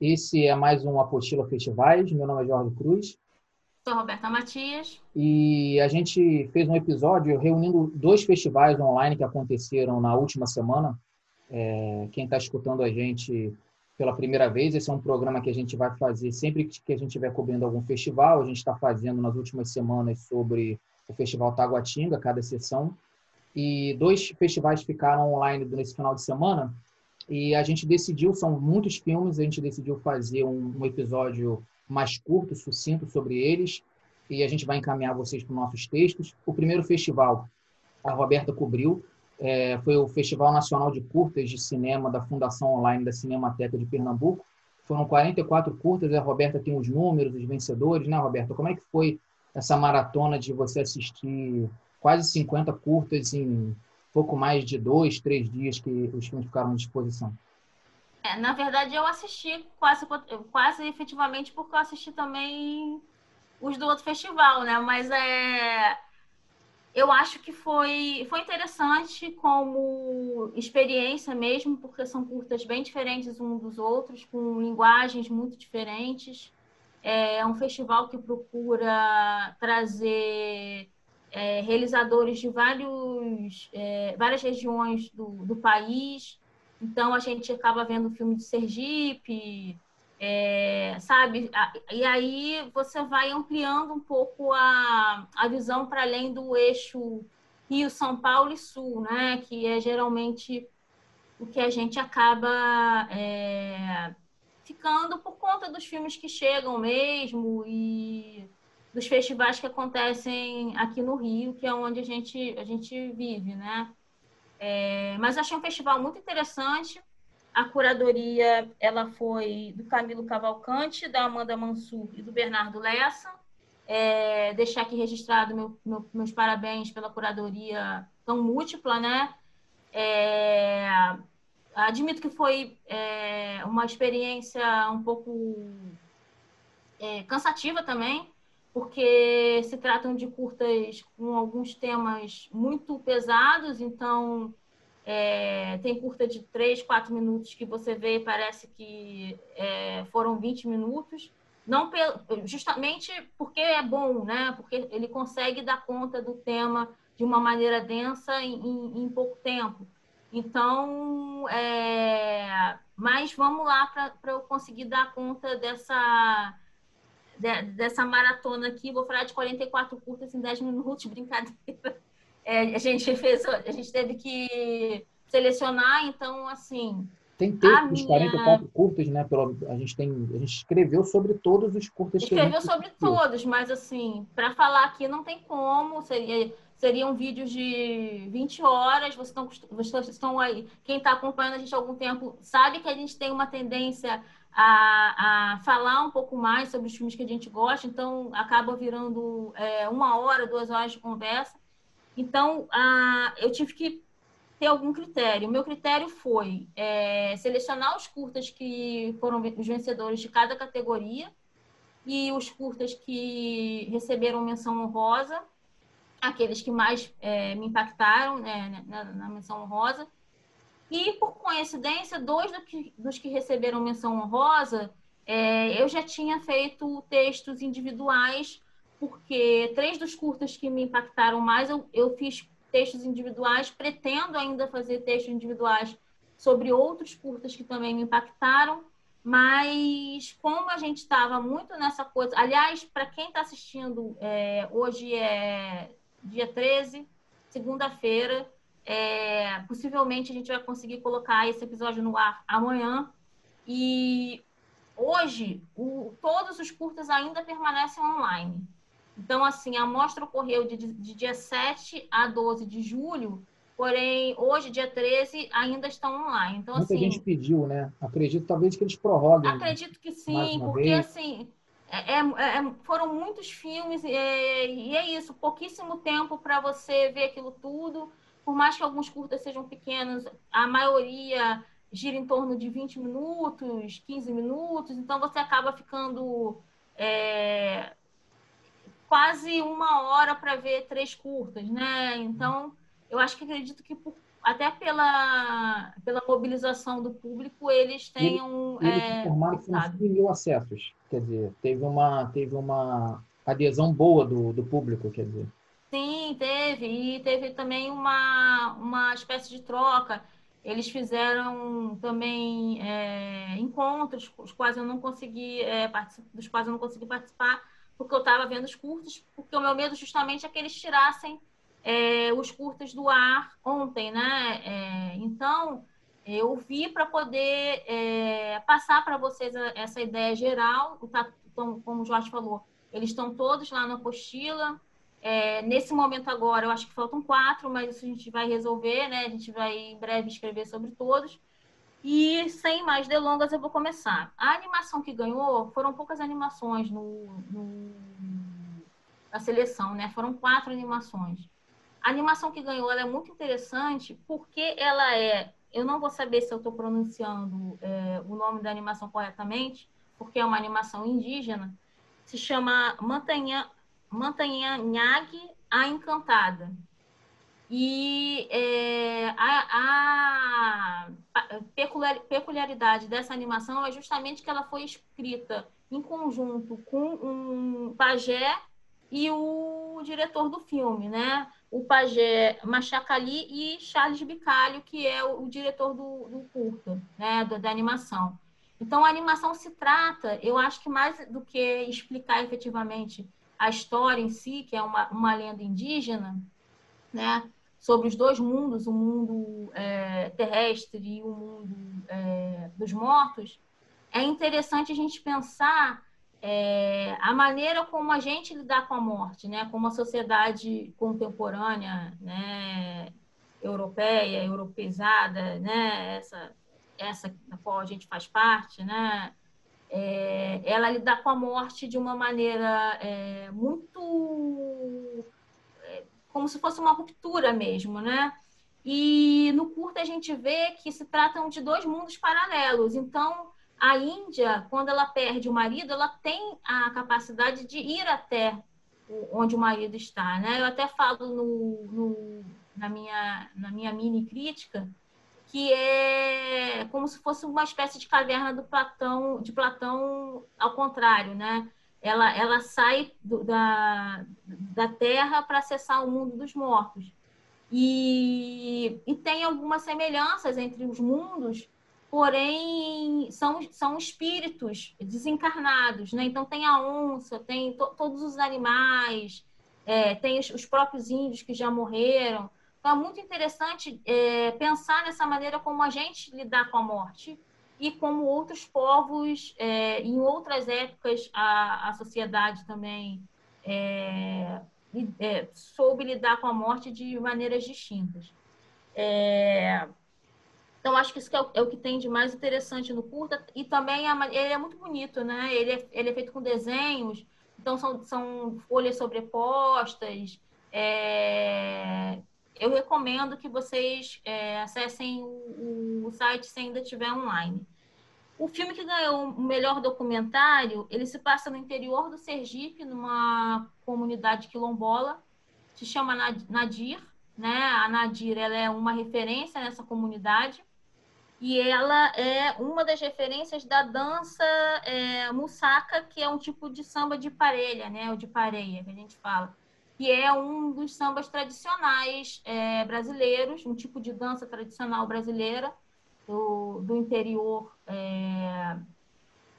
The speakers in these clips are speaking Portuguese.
esse é mais um Apostila Festivais. Meu nome é Jorge Cruz. Sou Roberta Matias. E a gente fez um episódio reunindo dois festivais online que aconteceram na última semana. É, quem está escutando a gente pela primeira vez, esse é um programa que a gente vai fazer sempre que a gente estiver cobrindo algum festival. A gente está fazendo nas últimas semanas sobre o Festival Taguatinga, cada sessão. E dois festivais ficaram online nesse final de semana. E a gente decidiu, são muitos filmes, a gente decidiu fazer um, um episódio mais curto, sucinto sobre eles, e a gente vai encaminhar vocês para os nossos textos. O primeiro festival, a Roberta cobriu, é, foi o Festival Nacional de Curtas de Cinema da Fundação Online da Cinemateca de Pernambuco. Foram 44 curtas, a Roberta tem os números, os vencedores, né, Roberta? Como é que foi essa maratona de você assistir quase 50 curtas em pouco mais de dois, três dias que os filmes ficaram à disposição? É, na verdade, eu assisti quase, quase efetivamente porque eu assisti também os do outro festival, né? Mas é, eu acho que foi, foi interessante como experiência mesmo, porque são curtas bem diferentes uns dos outros, com linguagens muito diferentes. É um festival que procura trazer é, realizadores de vários, é, várias regiões do, do país. Então, a gente acaba vendo filme de Sergipe, é, sabe? E aí você vai ampliando um pouco a, a visão para além do eixo Rio, São Paulo e Sul, né? Que é geralmente o que a gente acaba é, ficando por conta dos filmes que chegam mesmo e dos festivais que acontecem aqui no Rio, que é onde a gente, a gente vive, né? É, mas achei um festival muito interessante. A curadoria ela foi do Camilo Cavalcante, da Amanda Mansur e do Bernardo Lessa. É, deixar aqui registrado meu, meu, meus parabéns pela curadoria tão múltipla, né? É, admito que foi é, uma experiência um pouco é, cansativa também, porque se tratam de curtas com alguns temas muito pesados, então é, tem curta de 3, 4 minutos que você vê e parece que é, foram 20 minutos. Não justamente porque é bom, né? Porque ele consegue dar conta do tema de uma maneira densa em, em, em pouco tempo. Então, é... mas vamos lá para eu conseguir dar conta dessa de, dessa maratona aqui, vou falar de 44 curtas em 10 minutos, brincadeira. É, a gente fez, a gente teve que selecionar, então assim. Tem texto dos minha... 44 curtas, né? Pelo, a gente tem, a gente escreveu sobre todos os curtas. Escreveu sobre todos, mas assim, para falar aqui não tem como. Seria, seriam vídeos de 20 horas. Vocês estão, vocês estão aí. Quem está acompanhando a gente há algum tempo sabe que a gente tem uma tendência a, a falar um pouco mais sobre os filmes que a gente gosta, então acaba virando é, uma hora, duas horas de conversa. Então, a, eu tive que ter algum critério. O meu critério foi é, selecionar os curtas que foram os vencedores de cada categoria e os curtas que receberam menção honrosa, aqueles que mais é, me impactaram né, na, na menção honrosa e, por coincidência, dois do que, dos que receberam menção honrosa, é, eu já tinha feito textos individuais, porque três dos curtas que me impactaram mais, eu, eu fiz textos individuais, pretendo ainda fazer textos individuais sobre outros curtas que também me impactaram, mas como a gente estava muito nessa coisa. Aliás, para quem está assistindo, é, hoje é dia 13, segunda-feira. É, possivelmente a gente vai conseguir colocar esse episódio no ar amanhã. E hoje, o, todos os curtas ainda permanecem online. Então, assim, a mostra ocorreu de, de dia 7 a 12 de julho, porém, hoje, dia 13, ainda estão online. Então, Muita assim, gente pediu, né? Acredito talvez que eles prorroguem. Acredito que sim, porque vez. assim. É, é, é, foram muitos filmes é, e é isso, pouquíssimo tempo para você ver aquilo tudo por mais que alguns curtas sejam pequenos, a maioria gira em torno de 20 minutos, 15 minutos, então você acaba ficando é, quase uma hora para ver três curtas, né? Então, eu acho que acredito que por, até pela, pela mobilização do público, eles tenham. Eles, eles é, foram 5 mil acessos. Quer dizer, teve uma, teve uma adesão boa do, do público, quer dizer. Sim, teve. E teve também uma, uma espécie de troca. Eles fizeram também é, encontros, os quais eu não consegui é, dos quais eu não consegui participar, porque eu estava vendo os curtos, porque o meu medo justamente é que eles tirassem é, os curtas do ar ontem, né? É, então, eu vi para poder é, passar para vocês essa ideia geral. Então, como o Jorge falou, eles estão todos lá na apostila. É, nesse momento agora, eu acho que faltam quatro, mas isso a gente vai resolver, né? A gente vai em breve escrever sobre todos. E sem mais delongas, eu vou começar. A animação que ganhou foram poucas animações no, no na seleção, né? Foram quatro animações. A animação que ganhou é muito interessante porque ela é. Eu não vou saber se eu estou pronunciando é, o nome da animação corretamente, porque é uma animação indígena. Se chama Mantanha, Mantanhanhag a Encantada. E é, a, a, peculiaridade dessa animação é justamente que ela foi escrita em conjunto com um pajé e o diretor do filme, né? O pajé Machacali e Charles Bicalho, que é o, o diretor do, do curta, né? Da, da, animação. Então, a animação se trata, eu acho que mais do que explicar efetivamente a história em si, que é uma, uma lenda indígena, né? sobre os dois mundos, o mundo é, terrestre e o mundo é, dos mortos, é interessante a gente pensar é, a maneira como a gente lidar com a morte, né? Como a sociedade contemporânea, né? Europeia, europeizada, né? Essa, essa na qual a gente faz parte, né? É, ela lidar com a morte de uma maneira é, muito como se fosse uma ruptura mesmo, né? E no curto a gente vê que se tratam de dois mundos paralelos. Então, a Índia, quando ela perde o marido, ela tem a capacidade de ir até onde o marido está, né? Eu até falo no, no, na, minha, na minha mini crítica que é como se fosse uma espécie de caverna do Platão, de Platão ao contrário, né? ela, ela sai do, da, da Terra para acessar o mundo dos mortos. E, e tem algumas semelhanças entre os mundos, porém são, são espíritos desencarnados, né? Então tem a onça, tem to, todos os animais, é, tem os, os, próprios índios que já morreram. Então é muito interessante é, pensar nessa maneira como a gente lidar com a morte e como outros povos, é, em outras épocas, a, a sociedade também é, é, soube lidar com a morte de maneiras distintas. É, então, acho que isso é, o, é, o, que tem de mais interessante no curta. E também ele é muito bonito, né? Ele é, ele é feito com desenhos, então são, são folhas sobrepostas. É, eu recomendo que vocês é, acessem o, o, site se ainda estiver online. O filme que ganhou o melhor documentário, ele se passa no interior do Sergipe, numa comunidade quilombola, se chama Nadir, né? A Nadir, ela é uma referência nessa comunidade e ela é uma das referências da dança é, musaca, que é um tipo de samba de parelha, né? Ou de pareia, que a gente fala que é um dos sambas tradicionais é, brasileiros, um tipo de dança tradicional brasileira do, do interior. É...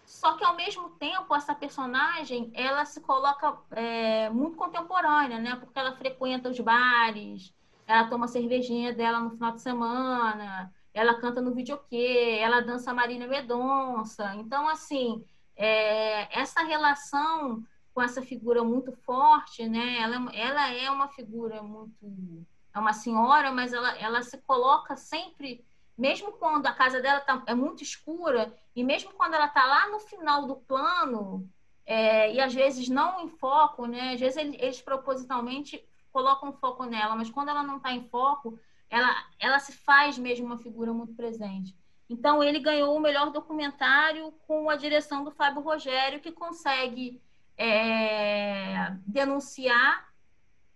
Só que, ao mesmo tempo, essa personagem, ela se coloca é, muito contemporânea, né? Porque ela frequenta os bares, ela toma cervejinha dela no final de semana, ela canta no videokê, ela dança Marília Medonça. Então, assim, é, essa relação com essa figura muito forte, né? Ela, ela é uma figura muito. É uma senhora, mas ela, ela se coloca sempre, mesmo quando a casa dela tá, é muito escura, e mesmo quando ela está lá no final do plano, é, e às vezes não em foco, né? Às vezes eles, eles propositalmente colocam foco nela, mas quando ela não está em foco, ela, ela se faz mesmo uma figura muito presente. Então, ele ganhou o melhor documentário com a direção do Fábio Rogério, que consegue é, denunciar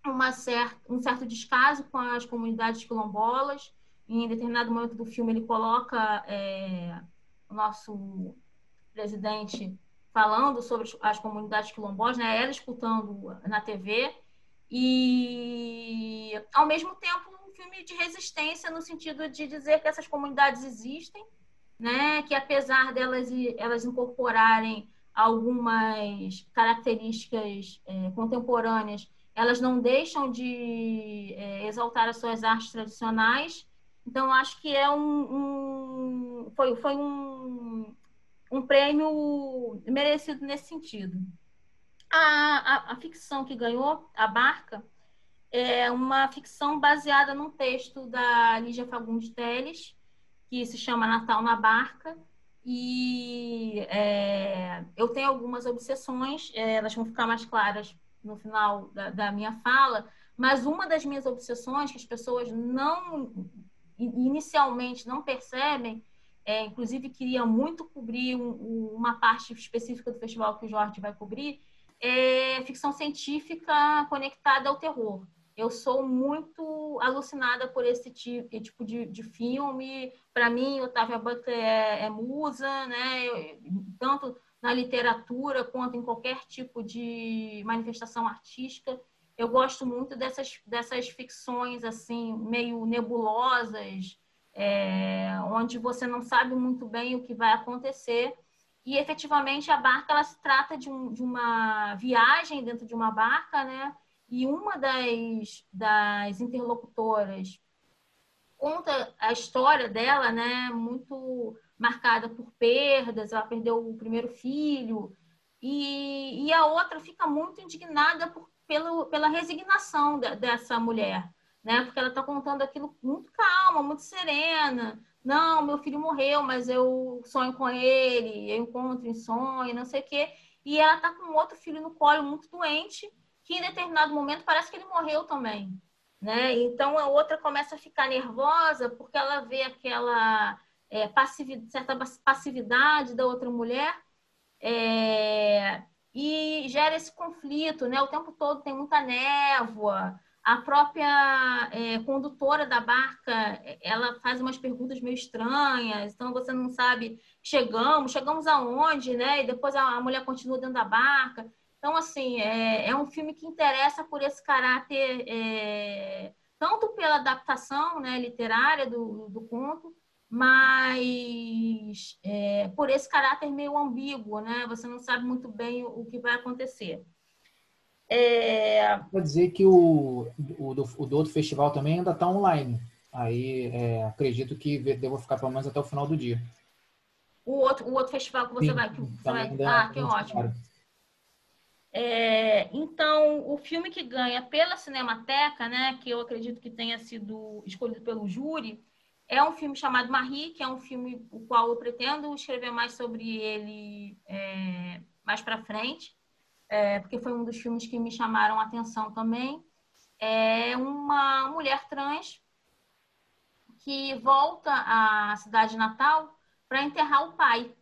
uma certa, um certo descaso com as comunidades quilombolas. Em determinado momento do filme, ele coloca é, o nosso presidente falando sobre as comunidades quilombolas, né? ela escutando na TV, e ao mesmo tempo um filme de resistência no sentido de dizer que essas comunidades existem, né? que apesar delas elas incorporarem algumas características é, contemporâneas, elas não deixam de é, exaltar as suas artes tradicionais. Então, acho que é um, um foi, foi um, um prêmio merecido nesse sentido. A, a, a, ficção que ganhou, A Barca, é uma ficção baseada num texto da Lígia Fagundes Teles, que se chama Natal na Barca. E é, eu tenho algumas obsessões, é, elas vão ficar mais claras no final da, da minha fala, mas uma das minhas obsessões que as pessoas não inicialmente não percebem é, inclusive queria muito cobrir um, uma parte específica do festival que o Jorge vai cobrir, é ficção científica conectada ao terror. Eu sou muito alucinada por esse tipo, de, de filme. Para mim, Otávia Butler é, é musa, né? Eu, tanto na literatura quanto em qualquer tipo de manifestação artística. Eu gosto muito dessas, dessas ficções assim meio nebulosas, é, onde você não sabe muito bem o que vai acontecer. E efetivamente a barca ela se trata de, um, de uma viagem dentro de uma barca, né? E uma das, das interlocutoras conta a história dela, né? Muito marcada por perdas, ela perdeu o primeiro filho, e, e a outra fica muito indignada por, pelo, pela resignação de, dessa mulher né? Porque ela está contando aquilo muito calma, muito serena. Não, meu filho morreu, mas eu sonho com ele, eu encontro em sonho, não sei o quê. E ela está com outro filho no colo muito doente, que em determinado momento parece que ele morreu também, né? Então a outra começa a ficar nervosa porque ela vê aquela é, passividade, certa passividade da outra mulher é, e gera esse conflito, né? O tempo todo tem muita névoa, a própria é, condutora da barca, ela faz umas perguntas meio estranhas, então você não sabe, chegamos, chegamos aonde, né? E depois a, mulher continua dentro da barca. Então, assim, é, é um filme que interessa por esse caráter, é, tanto pela adaptação né, literária do, do conto, mas é, por esse caráter meio ambíguo, né? Você não sabe muito bem o, o que vai acontecer. É... Vou dizer que o, o, do, o do outro festival também ainda está online. Aí é, acredito que devo ficar pelo menos até o final do dia. O outro, o outro festival que você Sim, vai. Que você vai... Ah, que ótimo. É, então, o filme que ganha pela Cinemateca, né, que eu acredito que tenha sido escolhido pelo júri, é um filme chamado Marie, que é um filme o qual eu pretendo escrever mais sobre ele é, mais para frente é, porque foi um dos filmes que me chamaram a atenção também. É uma mulher trans que volta à cidade natal para enterrar o pai.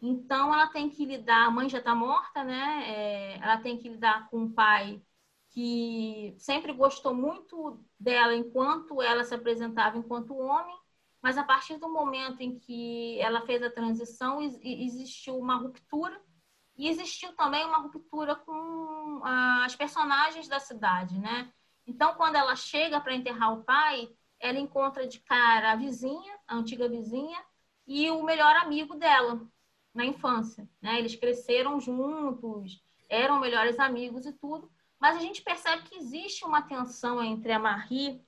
Então, ela tem que lidar, a mãe já está morta, né? É, ela tem que lidar com um pai que sempre gostou muito dela enquanto ela se apresentava enquanto homem, mas a partir do momento em que ela fez a transição, existiu uma ruptura e existiu também uma ruptura com as personagens da cidade, né? Então, quando ela chega para enterrar o pai, ela encontra de cara a vizinha, a antiga vizinha, e o melhor amigo dela na infância, né? Eles cresceram juntos, eram melhores amigos e tudo, mas a gente percebe que existe uma tensão entre a Marie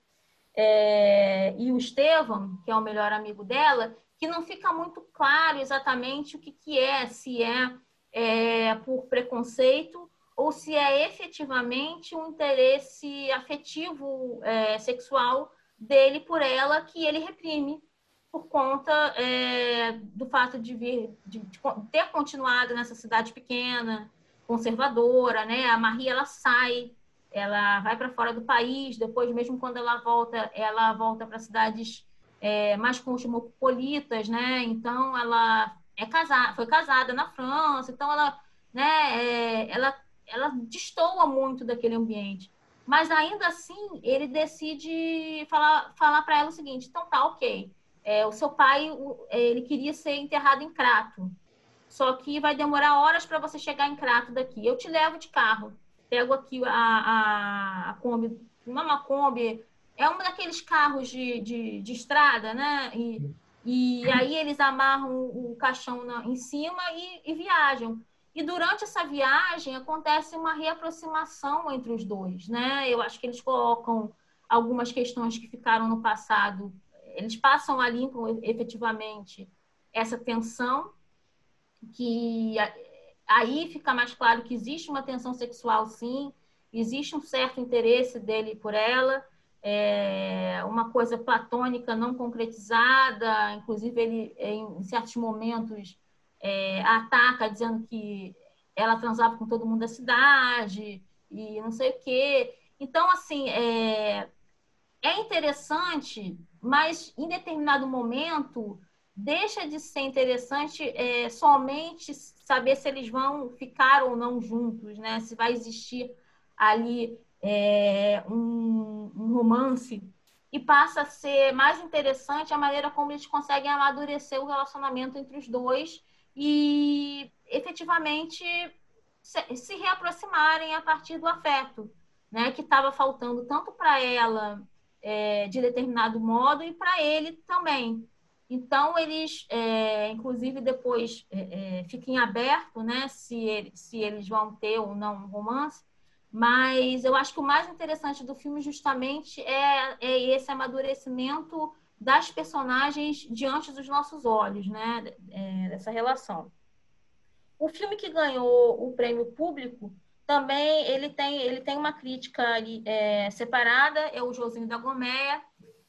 é, e o Estevam, que é o melhor amigo dela, que não fica muito claro exatamente o que, que é, se é é, por preconceito ou se é efetivamente um interesse afetivo é, sexual dele por ela que ele reprime por conta é, do fato de vir de, de, ter continuado nessa cidade pequena conservadora né a Marie ela sai ela vai para fora do país depois mesmo quando ela volta ela volta para cidades é, mais cosmopolitas, né? Então ela é casada, foi casada na França, então ela, né? É, ela, ela destoa muito daquele ambiente. Mas ainda assim ele decide falar, falar para ela o seguinte: então tá, ok. É, o seu pai ele queria ser enterrado em Crato, só que vai demorar horas para você chegar em Crato daqui. Eu te levo de carro, pego aqui a, a, a Kombi, uma Kombi é um daqueles carros de, de, de estrada, né? E, e aí eles amarram o caixão na, em cima e, e, viajam. E durante essa viagem acontece uma reaproximação entre os dois, né? Eu acho que eles colocam algumas questões que ficaram no passado, eles passam a limpo efetivamente essa tensão, que aí fica mais claro que existe uma tensão sexual, sim, existe um certo interesse dele por ela, é, uma coisa platônica não concretizada, inclusive ele em certos momentos é, ataca dizendo que ela transava com todo mundo da cidade e não sei o quê. Então, assim, é, é interessante, mas em determinado momento deixa de ser interessante é, somente saber se eles vão ficar ou não juntos, né? Se vai existir ali é, um, um romance e passa a ser mais interessante a maneira como eles conseguem amadurecer o relacionamento entre os dois e efetivamente se, se reaproximarem a partir do afeto, né, que estava faltando tanto para ela é, de determinado modo e para ele também. Então eles, é, inclusive depois é, é fiquem aberto, né, se, ele, se eles vão ter ou não um romance, mas eu acho que o mais interessante do filme justamente é, é esse amadurecimento das personagens diante dos nossos olhos, né? É, dessa relação. O filme que ganhou o prêmio público também ele tem ele tem uma crítica é, separada é o Josinho da Gomeia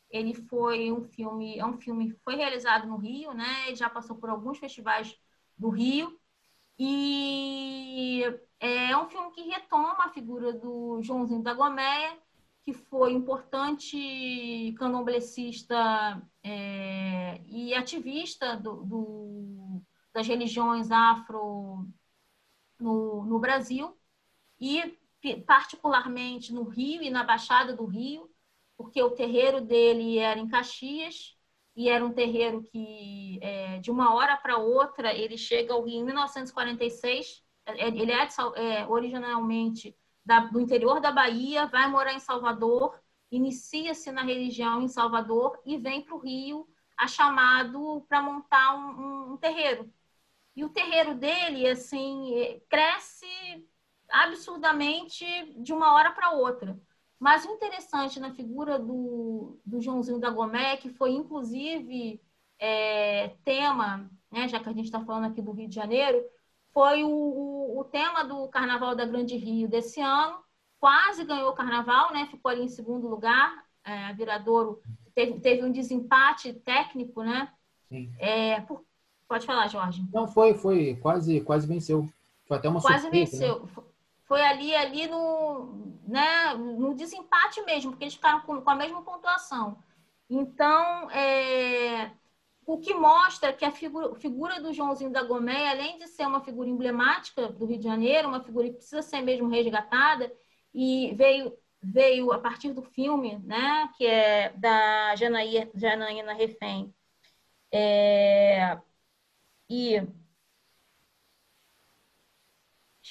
ele foi um filme é um filme foi realizado no Rio né? Ele já passou por alguns festivais do Rio. E é um filme que retoma a figura do Joãozinho da Gomeia, que foi importante candomblessista é, e ativista do, do, das religiões afro no, no Brasil, e particularmente no Rio e na Baixada do Rio, porque o terreiro dele era em Caxias, e era um terreiro que, é, de uma hora para outra, ele chega ao Rio em 1946. É, ele é, é originalmente da, do interior da Bahia, vai morar em Salvador, inicia-se na religião em Salvador e vem para o Rio a chamado para montar um, um, um, terreiro. E o terreiro dele, assim, é, cresce absurdamente de uma hora para outra. Mas o interessante na figura do, do Joãozinho da Gomé, que foi inclusive é, tema, né, já que a gente está falando aqui do Rio de Janeiro, foi o, o, o, tema do Carnaval da Grande Rio desse ano. Quase ganhou o Carnaval, né? ficou ali em segundo lugar. É, a Viradouro teve, teve um desempate técnico, né? Sim. É, por... Pode falar, Jorge. Não, foi, foi, quase, quase venceu. Foi até uma Quase surpresa, venceu. Né? Foi ali, ali no, né, no desempate mesmo, porque eles ficaram com, com a mesma pontuação. Então, é, o que mostra que a figura, figura do Joãozinho da Gomeia, além de ser uma figura emblemática do Rio de Janeiro, uma figura que precisa ser mesmo resgatada, e veio, veio a partir do filme, né, que é da Janaína Refém. É, e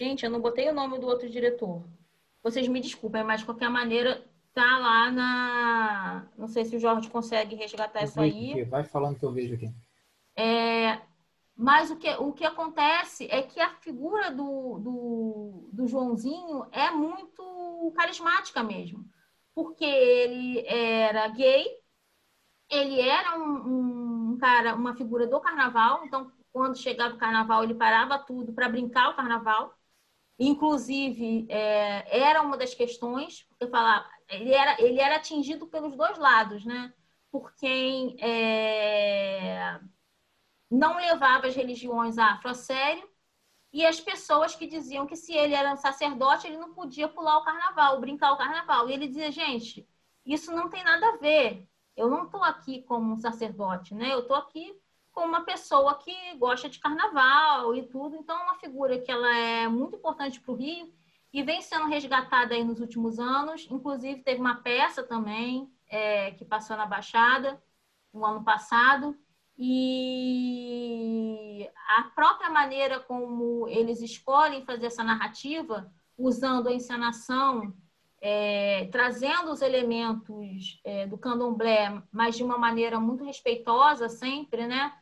Gente, eu não botei o nome do outro diretor. Vocês me desculpem, mas de qualquer maneira tá lá na. Não sei se o Jorge consegue resgatar isso aí. Vai falando que eu vejo aqui. É... Mas o que, o que acontece é que a figura do, do, do Joãozinho é muito carismática mesmo. Porque ele era gay, ele era um, um cara, uma figura do carnaval, então quando chegava o carnaval ele parava tudo para brincar o carnaval. Inclusive, é, era uma das questões, porque falar, ele era, ele era atingido pelos dois lados, né? Por quem é, não levava as religiões afro a sério e as pessoas que diziam que se ele era um sacerdote, ele não podia pular o carnaval, brincar o carnaval. E ele dizia, gente, isso não tem nada a ver. Eu não estou aqui como um sacerdote, né? Eu estou aqui uma pessoa que gosta de carnaval e tudo. Então, é uma figura que ela é muito importante para o Rio e vem sendo resgatada aí nos últimos anos. Inclusive, teve uma peça também é, que passou na Baixada no ano passado. E a própria maneira como eles escolhem fazer essa narrativa, usando a encenação, é, trazendo os elementos é, do candomblé, mas de uma maneira muito respeitosa sempre, né?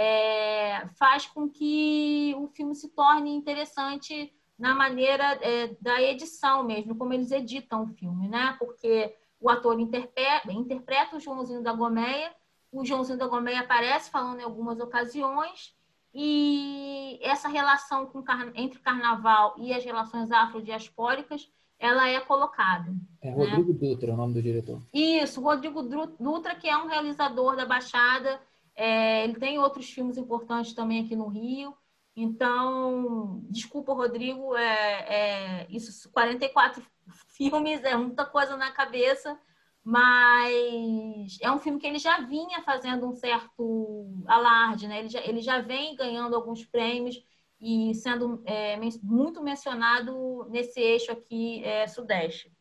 É, faz com que o filme se torne interessante na maneira é, da edição mesmo, como eles editam o filme, né? Porque o ator interpreta, interpreta o Joãozinho da Gomeia, o Joãozinho da Gomeia aparece falando em algumas ocasiões, e essa relação com, entre carnaval e as relações afrodiaspóricas, ela é colocada. É Rodrigo né? Dutra, o nome do diretor. Isso, Rodrigo Dutra, que é um realizador da Baixada, é, ele tem outros filmes importantes também aqui no Rio. Então, desculpa, Rodrigo, é, é, isso 44 filmes é muita coisa na cabeça, mas é um filme que ele já vinha fazendo um certo alarde, né? Ele já, ele já vem ganhando alguns prêmios e sendo é, muito mencionado nesse eixo aqui é, sudeste.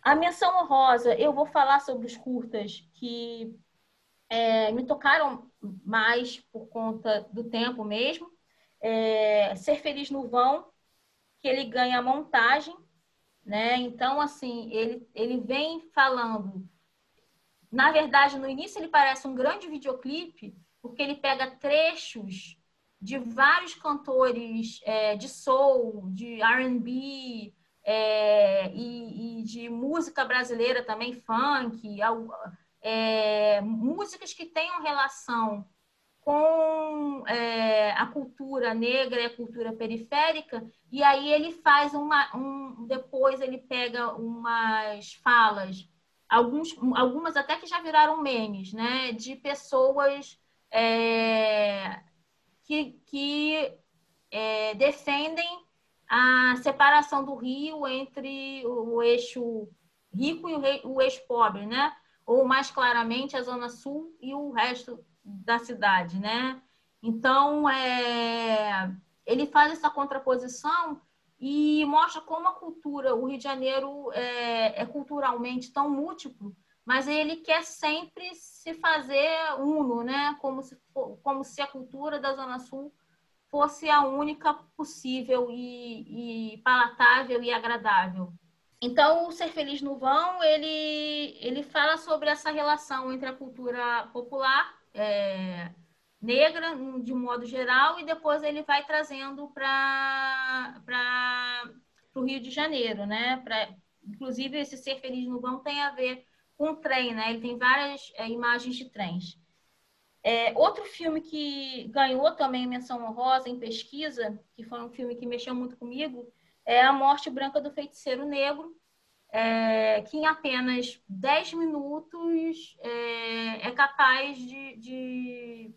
A menção honrosa, eu vou falar sobre os curtas que é, me tocaram mais por conta do tempo mesmo. É, Ser Feliz no Vão, que ele ganha a montagem né? Então, assim, ele, ele vem falando. Na verdade, no início ele parece um grande videoclipe, porque ele pega trechos de vários cantores é, de soul, de R&B é, e, e, de música brasileira também, funk, é, músicas que tenham relação com é, a cultura negra e a cultura periférica, e aí ele faz uma. Um, depois ele pega umas falas, alguns, algumas até que já viraram memes, né? De pessoas é, que, que é, defendem a separação do Rio entre o eixo rico e o, rei, o eixo pobre, né? Ou mais claramente a Zona Sul e o resto da cidade, né? Então, é, ele faz essa contraposição e mostra como a cultura, o Rio de Janeiro é, é culturalmente tão múltiplo, mas ele quer sempre se fazer uno, né? Como se, como se a cultura da Zona Sul fosse a única possível e, e palatável e agradável. Então, o Ser Feliz no Vão, ele, ele fala sobre essa relação entre a cultura popular é, negra, de modo geral, e depois ele vai trazendo para o Rio de Janeiro, né? Pra, inclusive, esse Ser Feliz no Vão tem a ver com o trem, né? Ele tem várias é, imagens de trens. É, outro filme que ganhou também menção honrosa em pesquisa, que foi um filme que mexeu muito comigo, é A Morte Branca do Feiticeiro Negro, é, que em apenas 10 minutos é, é capaz de, de,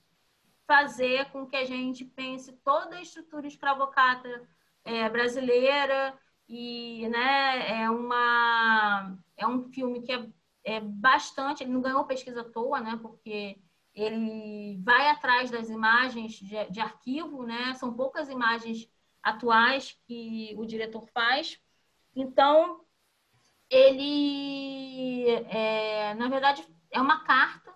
fazer com que a gente pense toda a estrutura escravocrata é, brasileira e né, é, uma, é um filme que é, é bastante, ele não ganhou pesquisa à toa, né, porque ele vai atrás das imagens de, de arquivo, né, são poucas imagens atuais que o diretor faz, então ele, é, na verdade, é uma carta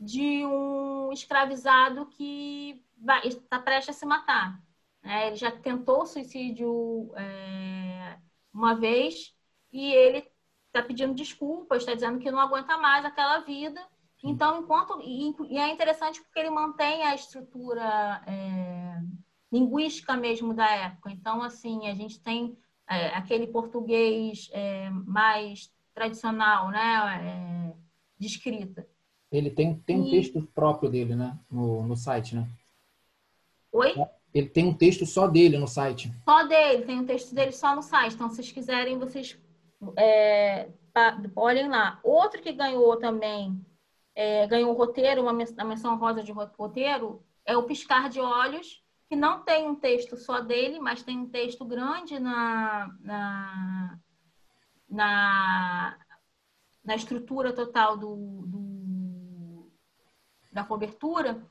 de um escravizado que está prestes a se matar. É, ele já tentou suicídio é, uma vez e ele está pedindo desculpas, está dizendo que não aguenta mais aquela vida. Então, enquanto e, é interessante porque ele mantém a estrutura é, linguística mesmo da época. Então, assim, a gente tem é, aquele português é, mais tradicional, né, é, de escrita. Ele tem, tem um texto próprio dele, né, no, no site, né? Oi? Ele tem um texto só dele no site. Só dele, tem um texto dele só no site. Então, se vocês quiserem, vocês é, olhem lá. Outro que ganhou também, é, ganhou um roteiro, uma menção rosa de roteiro, é o Piscar de Olhos, que não tem um texto só dele, mas tem um texto grande na, na, na na estrutura total do, do da cobertura,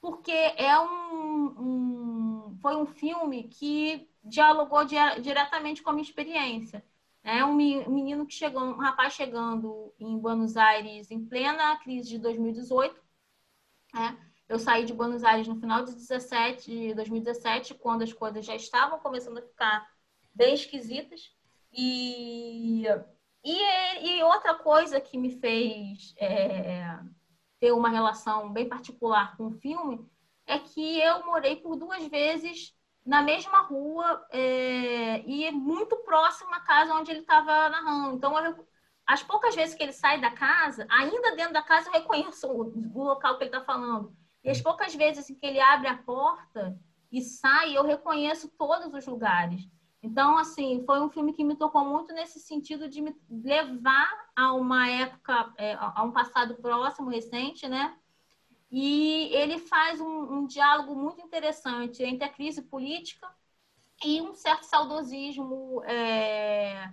porque é um, um, foi um filme que dialogou diretamente com a minha experiência. É um menino que chegou, um rapaz chegando em Buenos Aires em plena crise de 2018. É. Eu saí de Buenos Aires no final de 17, de 2017, quando as coisas já estavam começando a ficar bem esquisitas. E, e, e outra coisa que me fez é, ter uma relação bem particular com o filme é que eu morei por duas vezes na mesma rua é, e muito próximo à casa onde ele estava narrando. Então, eu, as poucas vezes que ele sai da casa, ainda dentro da casa, eu reconheço o, o local que ele está falando. E as poucas vezes que ele abre a porta e sai, eu reconheço todos os lugares. Então, assim, foi um filme que me tocou muito nesse sentido de me levar a uma época, é, a um passado próximo, recente, né? E ele faz um, um diálogo muito interessante entre a crise política e um certo saudosismo é,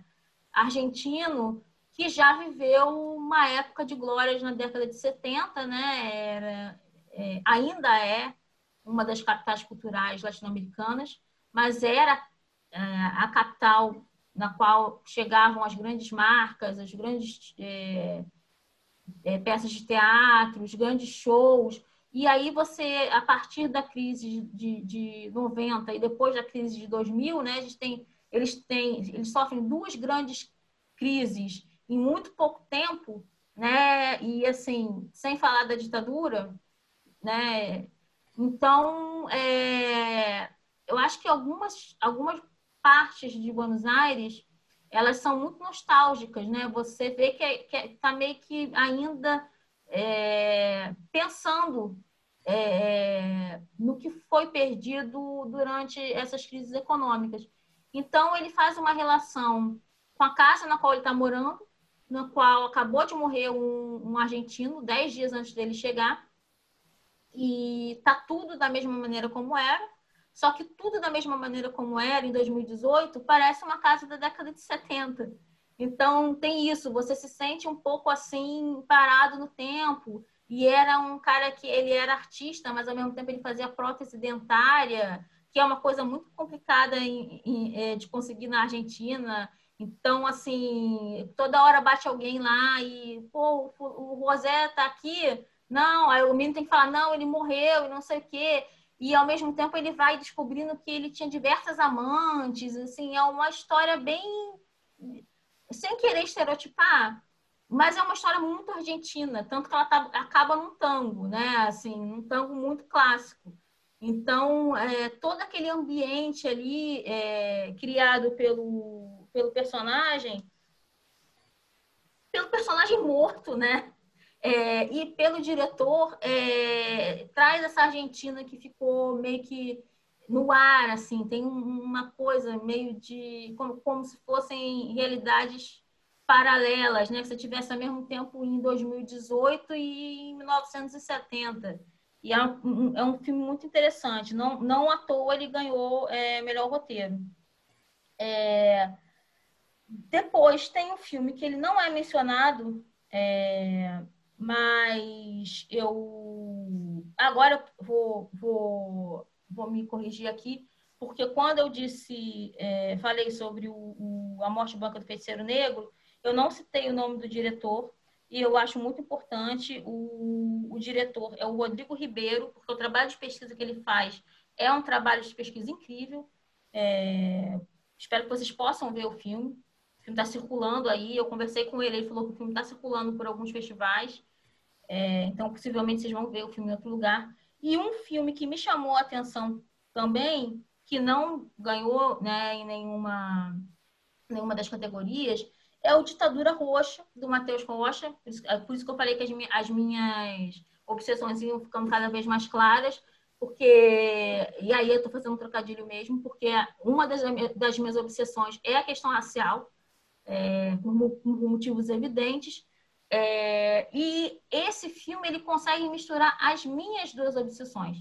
argentino que já viveu uma época de glórias na década de 70, né? Era, é, ainda é uma das capitais culturais latino-americanas, mas era é, a capital na qual chegavam as grandes marcas, as grandes é, é, peças de teatro, os grandes shows. E aí você, a partir da crise de, de 90 e depois da crise de 2000, né, a gente tem, eles, têm, eles sofrem duas grandes crises em muito pouco tempo, né? E assim, sem falar da ditadura, né? Então, é, eu acho que algumas, algumas partes de Buenos Aires, elas são muito nostálgicas, né? Você vê que está é, meio que ainda é, pensando é, no que foi perdido durante essas crises econômicas. Então, ele faz uma relação com a casa na qual ele está morando, na qual acabou de morrer um, um argentino, dez dias antes dele chegar, e tá tudo da mesma maneira como era. Só que tudo da mesma maneira como era em 2018 parece uma casa da década de 70. Então tem isso, você se sente um pouco assim parado no tempo. E era um cara que ele era artista, mas ao mesmo tempo ele fazia prótese dentária, que é uma coisa muito complicada em, em, é, de conseguir na Argentina. Então, assim, toda hora bate alguém lá e, pô, o Rosé tá aqui. Não, aí o menino tem que falar, não, ele morreu e não sei o quê e ao mesmo tempo ele vai descobrindo que ele tinha diversas amantes, assim, é uma história bem sem querer estereotipar, mas é uma história muito argentina, tanto que ela tá, acaba num tango, né? Assim, um tango muito clássico. Então, é, todo aquele ambiente ali é, criado pelo, pelo personagem, pelo personagem morto, né? É, e pelo diretor, é, traz essa Argentina que ficou meio que no ar, assim, tem uma coisa meio de como, como se fossem realidades paralelas, né? Que você tivesse ao mesmo tempo em 2018 e em 1970. E é um, é um filme muito interessante. Não, não à toa ele ganhou é, melhor roteiro. É... Depois tem um filme que ele não é mencionado, é mas eu agora vou, vou, vou me corrigir aqui, porque quando eu disse, é, falei sobre o, o, a morte banca do feiticeiro negro, eu não citei o nome do diretor, e eu acho muito importante o, o diretor, é o Rodrigo Ribeiro, porque o trabalho de pesquisa que ele faz é um trabalho de pesquisa incrível. É, espero que vocês possam ver o filme. O filme está circulando aí. Eu conversei com ele, ele falou que o filme está circulando por alguns festivais. É, então, possivelmente, vocês vão ver o filme em outro lugar. E um filme que me chamou a atenção também, que não ganhou né, em nenhuma, nenhuma das categorias, é o Ditadura Roxa, do Matheus Rocha. Por isso, é que eu falei que as, minhas, as minhas obsessões iam ficando cada vez mais claras, porque. E aí eu estou fazendo um trocadilho mesmo, porque uma das, das minhas obsessões é a questão racial, é, por, por motivos evidentes. É, e esse filme ele consegue misturar as minhas duas obsessões,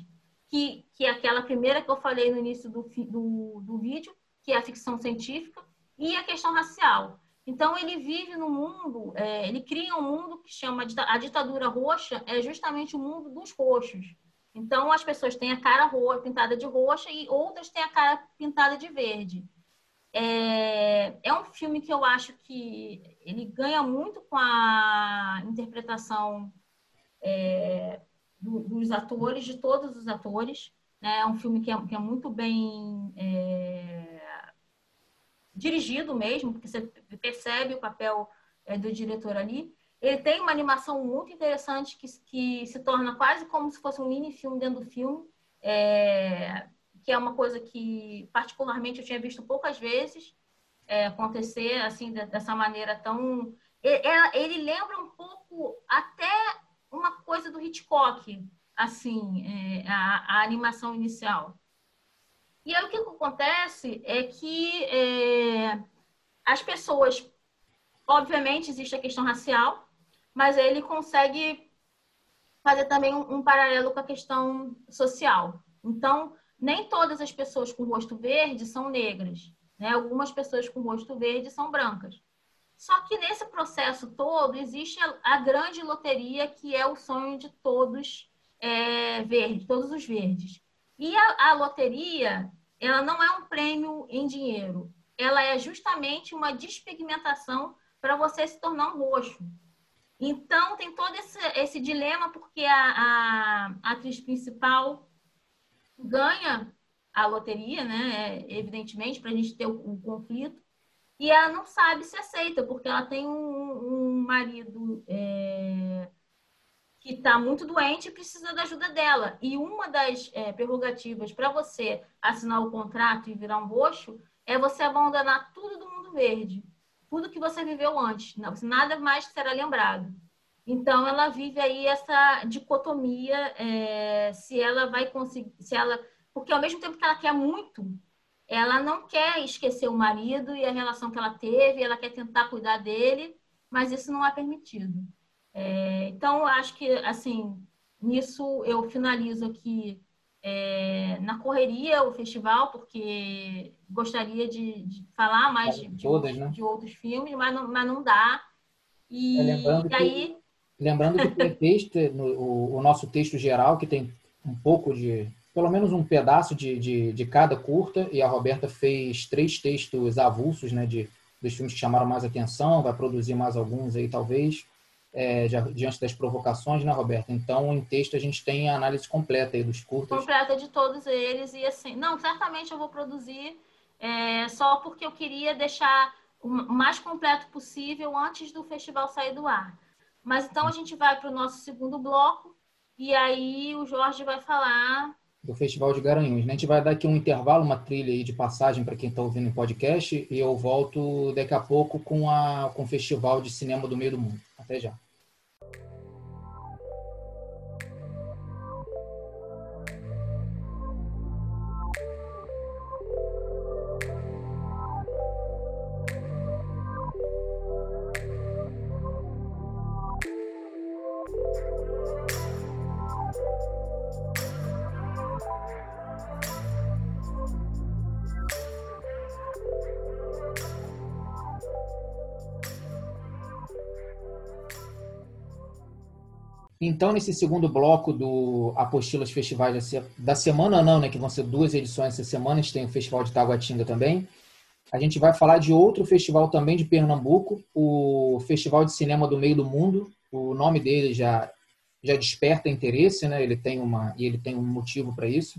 que, que é aquela primeira que eu falei no início do, do, do vídeo, que é a ficção científica, e a questão racial. Então, ele vive no mundo, é, ele cria um mundo que chama a ditadura roxa, é justamente o mundo dos roxos. Então, as pessoas têm a cara roxa, pintada de roxa e outras têm a cara pintada de verde. É, é um filme que eu acho que ele ganha muito com a interpretação é, do, dos atores, de todos os atores. Né? É um filme que é, que é muito bem é, dirigido mesmo, porque você percebe o papel é, do diretor ali. Ele tem uma animação muito interessante que, que se torna quase como se fosse um mini filme dentro do filme. É, que é uma coisa que, particularmente, eu tinha visto poucas vezes é, acontecer assim dessa maneira tão. Ele, lembra um pouco até uma coisa do Hitchcock, assim, é, a, a, animação inicial. E aí o que acontece é que é, as pessoas, obviamente, existe a questão racial, mas ele consegue fazer também um, um paralelo com a questão social. Então, nem todas as pessoas com rosto verde são negras, né? Algumas pessoas com rosto verde são brancas. Só que nesse processo todo existe a, a grande loteria que é o sonho de todos é, verdes, todos os verdes. E a, a loteria, ela não é um prêmio em dinheiro, ela é justamente uma despigmentação para você se tornar um roxo. Então, tem todo esse, esse dilema, porque a, a, a atriz principal ganha a loteria, né? Evidentemente, para a gente ter um, conflito. E ela não sabe se aceita, porque ela tem um, um marido é, que está muito doente e precisa da ajuda dela. E uma das é, prerrogativas para você assinar o contrato e virar um roxo é você abandonar tudo do mundo verde, tudo que você viveu antes. Nada mais será lembrado. Então, ela vive aí essa dicotomia, é, se ela vai conseguir, se ela, porque ao mesmo tempo que ela quer muito, ela não quer esquecer o marido e a relação que ela teve, ela quer tentar cuidar dele, mas isso não é permitido. É, então, acho que, assim, nisso eu finalizo aqui é, na correria o festival, porque gostaria de, de falar mais de, Todas, né? de, outros filmes, mas não, mas não dá. E, é, e aí... Lembrando que no, o, o, nosso texto geral, que tem um pouco de, pelo menos um pedaço de, de, de, cada curta, e a Roberta fez três textos avulsos, né, de, dos filmes que chamaram mais atenção, vai produzir mais alguns aí, talvez, é, diante das provocações, né, Roberta? Então, em texto, a gente tem a análise completa aí dos curtas. Completa de todos eles, e assim, não, certamente eu vou produzir, é, só porque eu queria deixar o mais completo possível antes do festival sair do ar. Mas então a gente vai para o nosso segundo bloco e aí o Jorge vai falar do Festival de Garanhuns. Né? A gente vai dar aqui um intervalo, uma trilha aí de passagem para quem está ouvindo o podcast e eu volto daqui a pouco com, a, com o Festival de Cinema do Meio do Mundo. Até já. Então, nesse segundo bloco do Apostilas Festivais da semana, não, né? Que vão ser duas edições essa semana, a gente tem o Festival de Taguatinga também. A gente vai falar de outro festival também de Pernambuco, o Festival de Cinema do Meio do Mundo. O nome dele já já desperta interesse, né? Ele tem uma e ele tem um motivo para isso.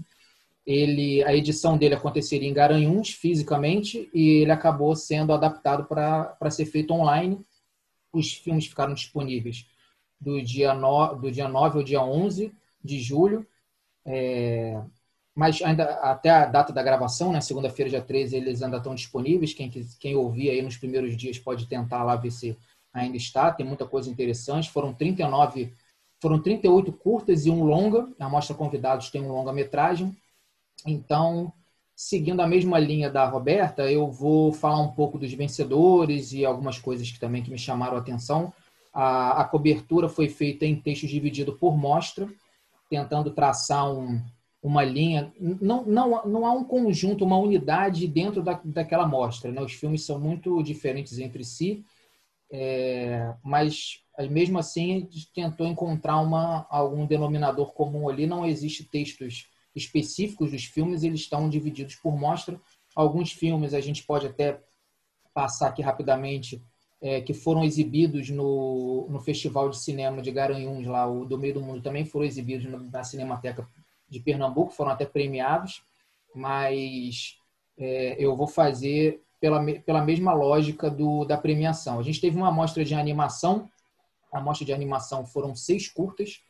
Ele a edição dele aconteceria em Garanhuns fisicamente e ele acabou sendo adaptado para ser feito online. Os filmes ficaram disponíveis do dia, no, do dia 9 ao dia 11 de julho. É, mas ainda até a data da gravação, né, segunda-feira, dia 13, eles ainda estão disponíveis. Quem, quem ouvir aí nos primeiros dias pode tentar lá ver se ainda está. Tem muita coisa interessante. Foram 39, foram 38 curtas e um longa. A Mostra Convidados tem um longa-metragem. Então, seguindo a mesma linha da Roberta, eu vou falar um pouco dos vencedores e algumas coisas que também que me chamaram a atenção. A, a cobertura foi feita em texto dividido por mostra, tentando traçar um, uma linha, não, não, não há um conjunto, uma unidade dentro da, daquela mostra. Né? Os filmes são muito diferentes entre si, é, mas mesmo assim a gente tentou encontrar uma, algum denominador comum ali. Não existe textos específicos dos filmes, eles estão divididos por mostra. Alguns filmes a gente pode até passar aqui rapidamente, é, que foram exibidos no, no Festival de Cinema de Garanhuns, lá, o do Meio do Mundo, também foram exibidos na Cinemateca de Pernambuco, foram até premiados, mas é, eu vou fazer pela, pela mesma lógica do, da premiação. A gente teve uma amostra de animação, a amostra de animação foram seis curtas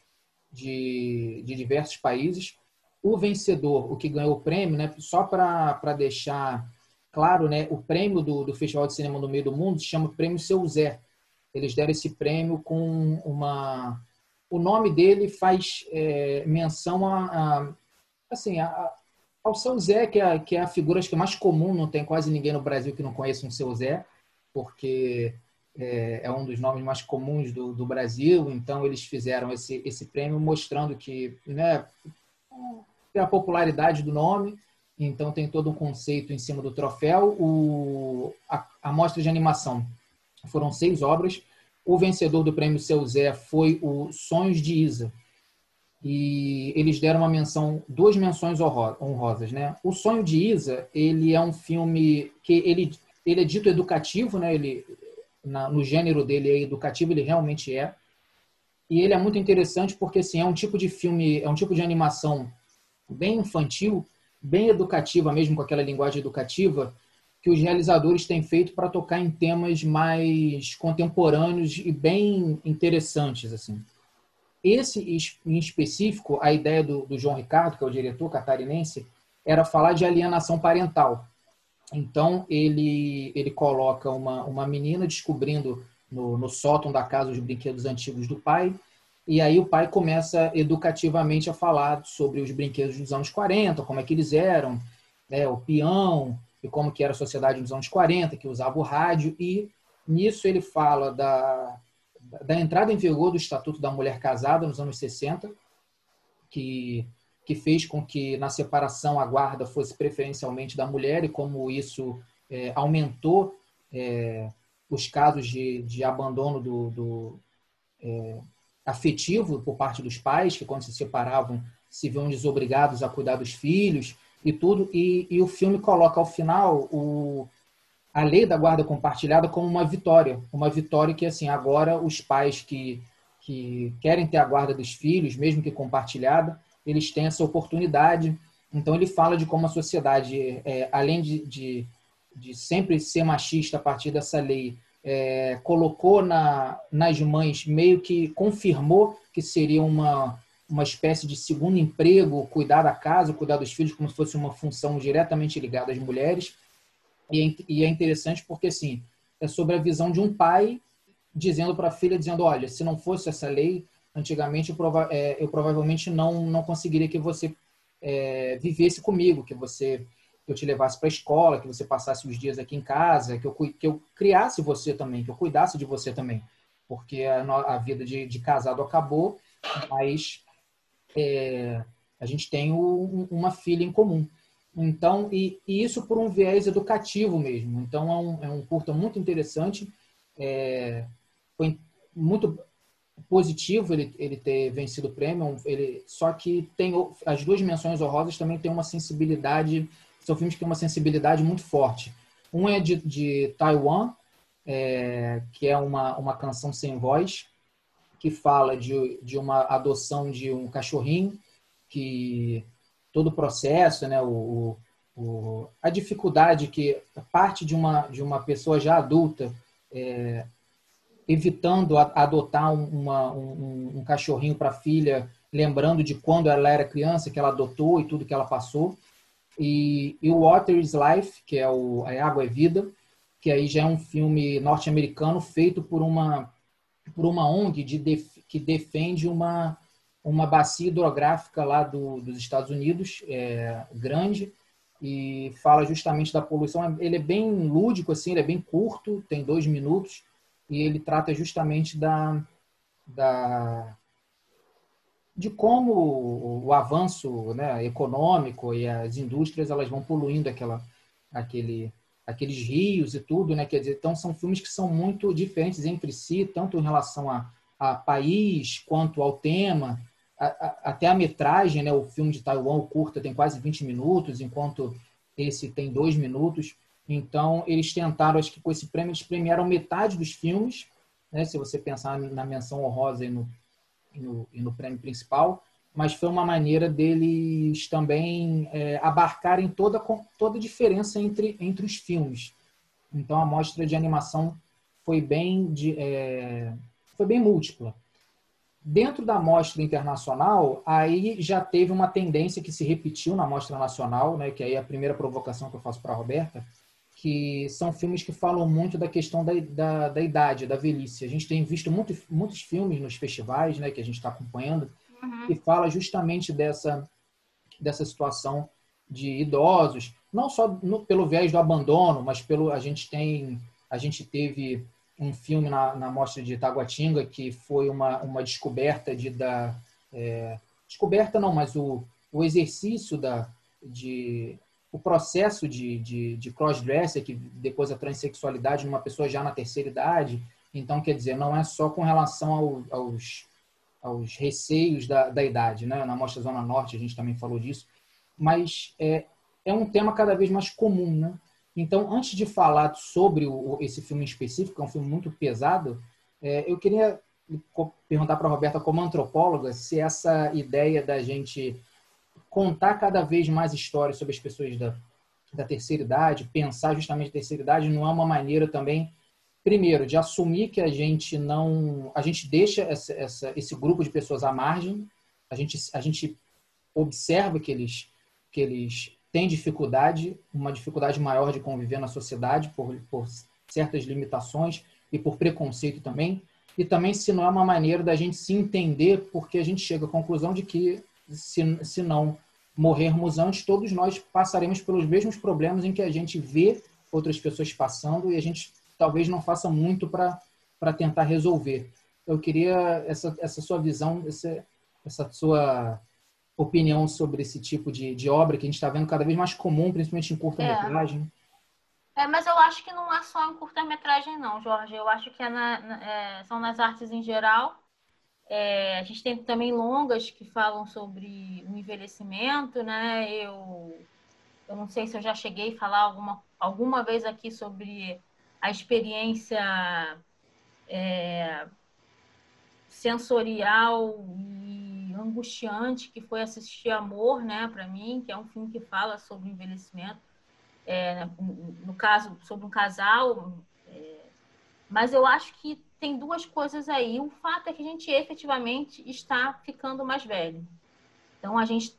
de, de diversos países. O vencedor, o que ganhou o prêmio, né, só para deixar claro, né, o prêmio do, do Festival de Cinema no Meio do Mundo se chama Prêmio Seu Zé. Eles deram esse prêmio com uma o nome dele faz é, menção a, a assim, a, ao seu Zé, que é, que é a figura acho que mais comum, não tem quase ninguém no Brasil que não conheça um seu Zé, porque é, é um dos nomes mais comuns do, do, Brasil, então eles fizeram esse, esse prêmio mostrando que, né, a popularidade do nome, então tem todo um conceito em cima do troféu. O, a, a mostra de animação foram seis obras, o vencedor do prêmio Seu Zé foi o Sonhos de Isa. E eles deram uma menção, duas menções honrosas, né? O Sonho de Isa, ele é um filme que ele, ele é dito educativo, né? Ele, na, no gênero dele é educativo, ele realmente é. E ele é muito interessante porque assim, é um tipo de filme, é um tipo de animação bem infantil, bem educativa mesmo com aquela linguagem educativa, que os realizadores têm feito para tocar em temas mais contemporâneos e bem interessantes assim. Esse em específico, a ideia do, do João Ricardo, que é o diretor catarinense, era falar de alienação parental. Então ele ele coloca uma uma menina descobrindo no, no sótão da casa os brinquedos antigos do pai e aí o pai começa educativamente a falar sobre os brinquedos dos anos 40, como é que eles eram, né, o peão, e como que era a sociedade nos anos 40, que usava o rádio, e nisso ele fala da, da entrada em vigor do Estatuto da Mulher Casada nos anos 60, que, que fez com que na separação a guarda fosse preferencialmente da mulher e como isso é, aumentou é, os casos de, de abandono do, do é, afetivo por parte dos pais, que quando se separavam se viam desobrigados a cuidar dos filhos, e tudo. E, e o filme coloca ao final o, a lei da guarda compartilhada como uma vitória. Uma vitória que, assim, agora os pais que, que querem ter a guarda dos filhos, mesmo que compartilhada, eles têm essa oportunidade. Então, ele fala de como a sociedade, é, além de, de, de, sempre ser machista a partir dessa lei, é, colocou na, nas mães, meio que confirmou que seria uma, uma espécie de segundo emprego, cuidar da casa, cuidar dos filhos, como se fosse uma função diretamente ligada às mulheres. E é, e é interessante porque, assim, é sobre a visão de um pai dizendo para a filha, dizendo, olha, se não fosse essa lei, antigamente eu, prova é, eu provavelmente não, não conseguiria que você é, vivesse comigo, que você que eu te levasse para a escola, que você passasse os dias aqui em casa, que eu, que eu criasse você também, que eu cuidasse de você também. Porque a, a vida de, de casado acabou, mas é, a gente tem o, uma filha em comum. Então, e, e, isso por um viés educativo mesmo. Então, é um, é um curta muito interessante. É, foi muito positivo ele, ele ter vencido o prêmio. Ele, só que tem as duas menções honrosas também tem uma sensibilidade. São filmes que têm uma sensibilidade muito forte. Um é de, de Taiwan, é, que é uma, uma canção sem voz, que fala de, de uma adoção de um cachorrinho, que todo o processo, né, o, o, a dificuldade que parte de uma, de uma pessoa já adulta é, evitando a, adotar uma, um, um cachorrinho para a filha, lembrando de quando ela era criança, que ela adotou e tudo que ela passou. E, e o Water is Life, que é o A Água é Vida, que aí já é um filme norte-americano feito por uma por uma ONG de def, que defende uma, uma bacia hidrográfica lá do, dos Estados Unidos, é, grande, e fala justamente da poluição. Ele é bem lúdico, assim, ele é bem curto, tem dois minutos, e ele trata justamente da, da, de como o, avanço né, econômico e as indústrias elas vão poluindo aquela, aquele, aqueles rios e tudo, né? Quer dizer, então são filmes que são muito diferentes entre si, tanto em relação a, a país quanto ao tema, a, a, até a metragem, né? O filme de Taiwan, o curta, tem quase 20 minutos, enquanto esse tem dois minutos. Então, eles tentaram, acho que com esse prêmio, eles premiaram metade dos filmes, né? Se você pensar na menção honrosa e no, no, e no prêmio principal, mas foi uma maneira deles também é, abarcarem toda toda a diferença entre entre os filmes. Então a mostra de animação foi bem de, é, foi bem múltipla. Dentro da mostra internacional, aí já teve uma tendência que se repetiu na mostra nacional, né, que aí é a primeira provocação que eu faço para a Roberta, que são filmes que falam muito da questão da, da, da idade, da velhice. A gente tem visto muito, muitos filmes nos festivais, né, que a gente está acompanhando, uhum. que fala justamente dessa, dessa situação de idosos, não só no, pelo viés do abandono, mas pelo a gente tem a gente teve um filme na, na mostra de Taguatinga que foi uma, uma descoberta de da é, descoberta não, mas o, o exercício da de o processo de, de, de crossdresser que depois a transexualidade numa pessoa já na terceira idade então quer dizer não é só com relação ao, aos aos receios da, da idade. Né? Na Mostra Zona Norte a gente também falou disso. Mas é, é um tema cada vez mais comum. Né? Então, antes de falar sobre o, esse filme específico, é um filme muito pesado, é, eu queria perguntar para a Roberta, como antropóloga, se essa ideia da gente contar cada vez mais histórias sobre as pessoas da, da terceira idade, pensar justamente a terceira idade, não é uma maneira também primeiro, de assumir que a gente não, a gente deixa essa, essa, esse grupo de pessoas à margem, a gente, a gente observa que eles, que eles têm dificuldade, uma dificuldade maior de conviver na sociedade por, por certas limitações e por preconceito também, e também se não é uma maneira da gente se entender, porque a gente chega à conclusão de que se, se não morrermos antes, todos nós passaremos pelos mesmos problemas em que a gente vê outras pessoas passando e a gente talvez não faça muito para tentar resolver. Eu queria essa, essa sua visão, essa, essa sua opinião sobre esse tipo de, de obra que a gente está vendo cada vez mais comum, principalmente em curta-metragem. É. é. mas eu acho que não é só em curta-metragem, não, Jorge. Eu acho que é na, é, são nas artes em geral. É, a gente tem também longas que falam sobre o envelhecimento, né? Eu, eu não sei se eu já cheguei a falar alguma, alguma vez aqui sobre a experiência é, sensorial e angustiante que foi assistir Amor, né, para mim, que é um filme que fala sobre envelhecimento, é, no caso sobre um casal. É, mas eu acho que tem duas coisas aí. O fato é que a gente efetivamente está ficando mais velho. Então a gente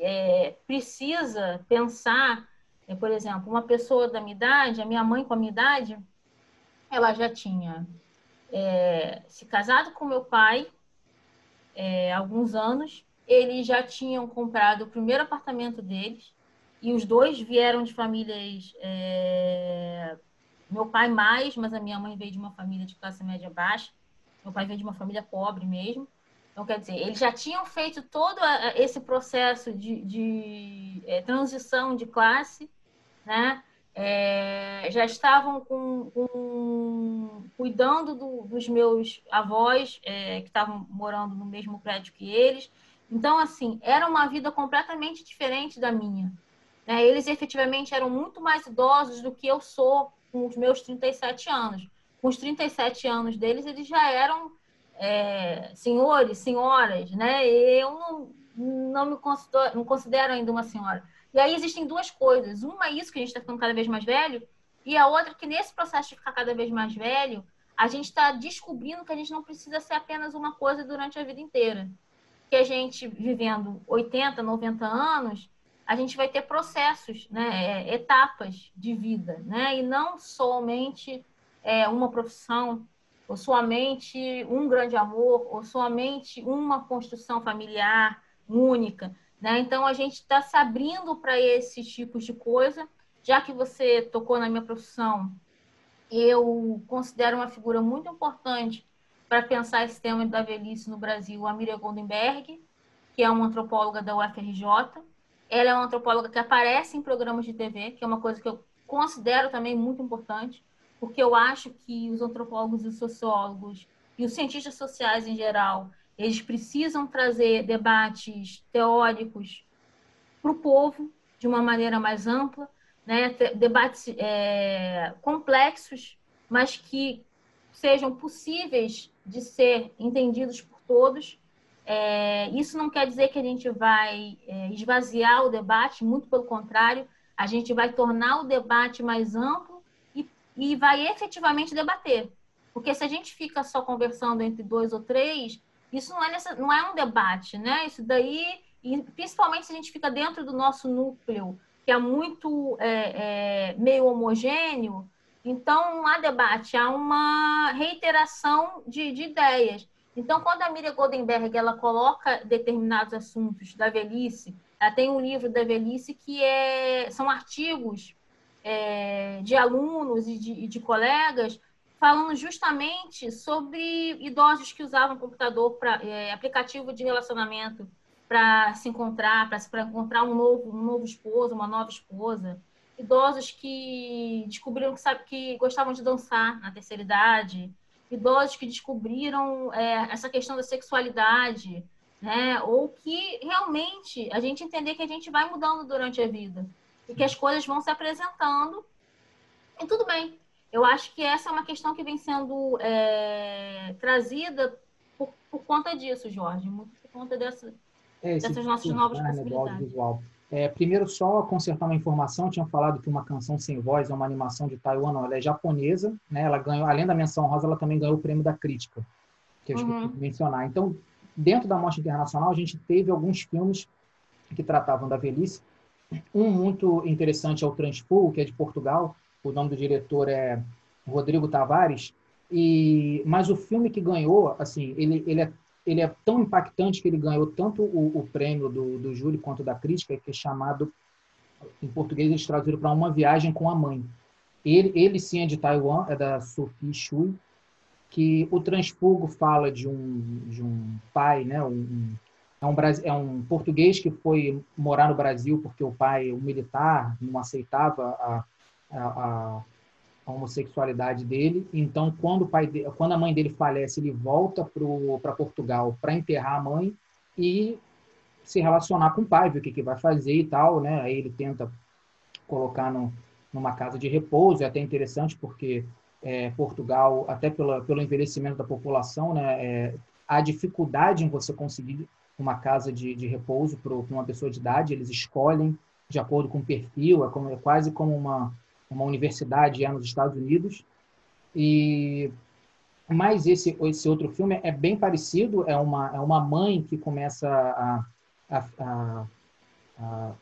é, precisa pensar é, por exemplo, uma pessoa da minha idade, a minha mãe com a minha idade, ela já tinha é, se casado com meu pai é, há alguns anos. Eles já tinham comprado o primeiro apartamento deles e os dois vieram de famílias. Meu pai mais, mas a minha mãe veio de uma família de classe média baixa. Meu pai veio de uma família pobre mesmo. Então, quer dizer, eles já tinham feito todo esse processo de, de é, transição de classe né? É, já estavam com, com cuidando do, dos meus avós é, que estavam morando no mesmo prédio que eles. Então, assim, era uma vida completamente diferente da minha. Né? Eles efetivamente eram muito mais idosos do que eu sou com os meus 37 anos. Com os 37 anos deles, eles já eram é, senhores, senhoras, né? Eu não, não me considero, não considero ainda uma senhora. E aí existem duas coisas. Uma é isso, que a gente está ficando cada vez mais velho, e a outra é que nesse processo de ficar cada vez mais velho, a gente está descobrindo que a gente não precisa ser apenas uma coisa durante a vida inteira. Que a gente, vivendo 80, 90 anos, a gente vai ter processos, né, é, etapas de vida, né, e não somente é, uma profissão, ou somente um grande amor, ou somente uma construção familiar única. Né? Então, a gente está se abrindo para esses tipos de coisa. Já que você tocou na minha profissão, eu considero uma figura muito importante para pensar esse tema da velhice no Brasil, a Miriam Goldenberg, que é uma antropóloga da UFRJ. Ela é uma antropóloga que aparece em programas de TV, que é uma coisa que eu considero também muito importante, porque eu acho que os antropólogos e os sociólogos e os cientistas sociais em geral, eles precisam trazer debates teóricos para o povo de uma maneira mais ampla, né? debates é, complexos, mas que sejam possíveis de ser entendidos por todos. É, isso não quer dizer que a gente vai é, esvaziar o debate, muito pelo contrário, a gente vai tornar o debate mais amplo e, e vai efetivamente debater. Porque se a gente fica só conversando entre dois ou três, isso não é, nessa, não é um debate, né? Isso daí, principalmente se a gente fica dentro do nosso núcleo, que é muito é, é, meio homogêneo, então não há debate, há uma reiteração de, de ideias. Então, quando a Miriam Goldenberg ela coloca determinados assuntos da velhice, ela tem um livro da velhice que é, são artigos é, de alunos e de, de, colegas falando justamente sobre idosos que usavam computador para é, aplicativo de relacionamento para se encontrar, para encontrar um novo, um novo esposo, uma nova esposa. Idosos que descobriram que, sabe, que gostavam de dançar na terceira idade. Idosos que descobriram é, essa questão da sexualidade, né? Ou que realmente a gente entender que a gente vai mudando durante a vida e que as coisas vão se apresentando e tudo bem. Eu acho que essa é uma questão que vem sendo é, trazida por, por, conta disso, Jorge, muito por conta dessa, é, dessas nossas novas né, possibilidades. É, primeiro, só consertar uma informação, tinha falado que uma canção sem voz é uma animação de Taiwan, não, ela é japonesa, né? Ela ganhou, além da menção rosa, ela também ganhou o prêmio da crítica, que eu esqueci uhum. de mencionar. Então, dentro da Mostra Internacional, a gente teve alguns filmes que tratavam da velhice. Um muito interessante é o Transpool, que é de Portugal. O nome do diretor é Rodrigo Tavares. E mas o filme que ganhou, assim, ele, ele é ele é tão impactante que ele ganhou tanto o, o prêmio do, do júri quanto da crítica, que é chamado, em português eles traduziram para Uma Viagem com a Mãe. Ele, ele sim é de Taiwan, é da Sophie Shui, que o Transfugo fala de um, de um pai, né, um, é, um, é um português que foi morar no Brasil porque o pai, o militar, não aceitava a, a, a a homossexualidade dele. Então, quando, o pai de, quando a mãe dele falece, ele volta para Portugal para enterrar a mãe e se relacionar com o pai, ver o que, que vai fazer e tal. Né? Aí ele tenta colocar no, numa casa de repouso. É até interessante porque é, Portugal, até pela, pelo envelhecimento da população, né, é, há dificuldade em você conseguir uma casa de, de repouso para uma pessoa de idade. Eles escolhem de acordo com o perfil, é, como, é quase como uma uma universidade é nos Estados Unidos. E mas esse esse outro filme é bem parecido. É uma é uma mãe que começa a, a, a, a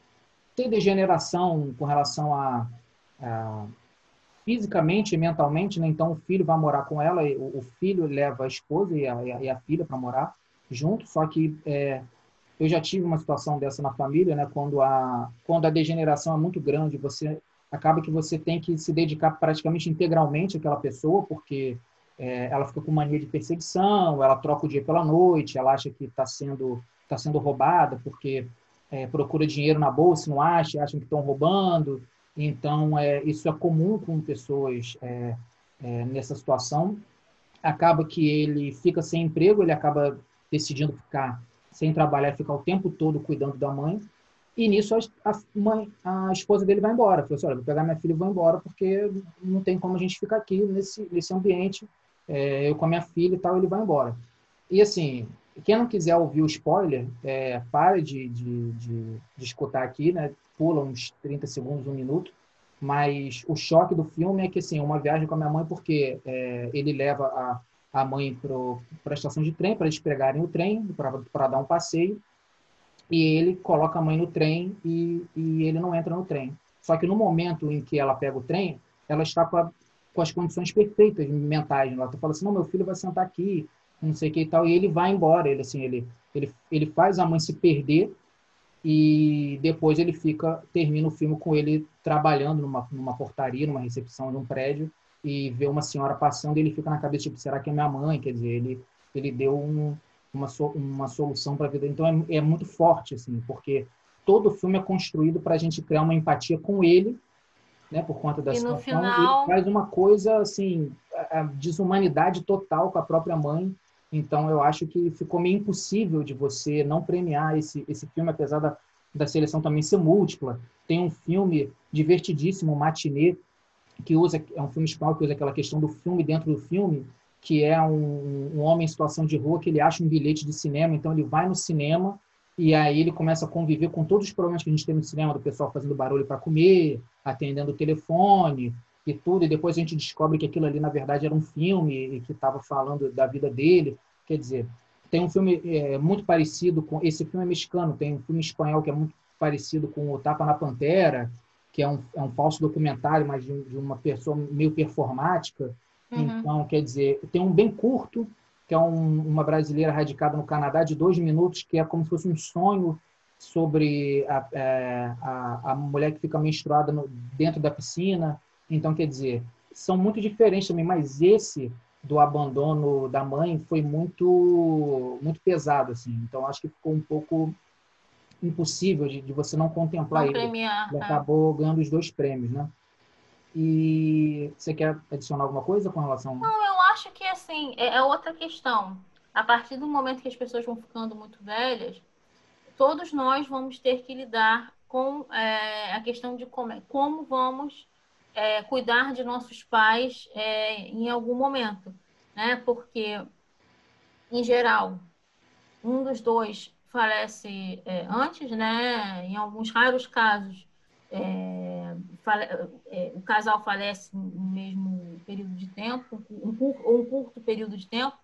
ter degeneração com relação a, fisicamente e mentalmente, né? então o filho vai morar com ela, o, o filho leva a esposa e a, e a filha para morar junto, só que é, eu já tive uma situação dessa na família, né? quando, a, quando a degeneração é muito grande, você acaba que você tem que se dedicar praticamente integralmente àquela pessoa, porque é, ela fica com mania de perseguição, ela troca o dia pela noite, ela acha que está sendo, tá sendo roubada, porque é, procura dinheiro na bolsa, não acha, acham que estão roubando. Então, é, isso é comum com pessoas é, é, nessa situação. Acaba que ele fica sem emprego, ele acaba decidindo ficar sem trabalhar, ficar o tempo todo cuidando da mãe. E nisso a, a, esposa dele vai embora. Falou assim, olha, vou pegar minha filha e vou embora porque não tem como a gente ficar aqui nesse, nesse ambiente, é, eu com a minha filha e tal, ele vai embora. E assim, quem não quiser ouvir o spoiler, é, pare de, de, de, de, escutar aqui, né? Pula uns 30 segundos, um minuto. Mas o choque do filme é que, assim, uma viagem com a minha mãe, porque é, ele leva a, a mãe para a estação de trem, para eles pegarem o trem, para dar um passeio e ele coloca a mãe no trem e, e ele não entra no trem. Só que no momento em que ela pega o trem, ela está com, a, com as condições perfeitas mentais. Ela está falando assim, não, meu filho vai sentar aqui, não sei o que e tal, e ele vai embora. Ele, assim, ele, ele, ele faz a mãe se perder e depois ele fica, termina o filme com ele trabalhando numa, numa portaria, numa recepção de um prédio e vê uma senhora passando e ele fica na cabeça, tipo, será que é minha mãe? Quer dizer, ele, ele deu um, uma, so, uma solução para a vida. Então é, é, muito forte, assim, porque todo filme é construído para a gente criar uma empatia com ele, né, por conta da e situação, final... e faz uma coisa assim, a, a desumanidade total com a própria mãe. Então eu acho que ficou meio impossível de você não premiar esse, esse filme, apesar da, da seleção também ser múltipla. Tem um filme divertidíssimo, Matinê, que usa é um filme espanhol que usa aquela questão do filme dentro do filme, que é um, um homem em situação de rua que ele acha um bilhete de cinema, então ele vai no cinema e aí ele começa a conviver com todos os problemas que a gente tem no cinema, do pessoal fazendo barulho para comer, atendendo o telefone e tudo, e depois a gente descobre que aquilo ali, na verdade, era um filme e que estava falando da vida dele. Quer dizer, tem um filme é, muito parecido com... Esse filme é mexicano, tem um filme espanhol que é muito parecido com o Tapa na Pantera, que é um, é um falso documentário, mas de, de uma pessoa meio performática, Uhum. Então, quer dizer, tem um bem curto, que é um, uma brasileira radicada no Canadá, de dois minutos, que é como se fosse um sonho sobre a, é, a, a mulher que fica menstruada no, dentro da piscina. Então, quer dizer, são muito diferentes também, mas esse do abandono da mãe foi muito muito pesado assim então acho que ficou um pouco impossível de, de você não contemplar não ele premiar, ele é. acabou ganhando os dois prêmios né e você quer adicionar alguma coisa com relação? Não, eu acho que assim é, é outra questão. A partir do momento que as pessoas vão ficando muito velhas, todos nós vamos ter que lidar com é, a questão de como, como vamos é, cuidar de nossos pais é, em algum momento, né? Porque, em geral, um dos dois falece é, antes, né? Em alguns raros casos, é, é, o casal falece no mesmo período de tempo, um, ou um curto período de tempo.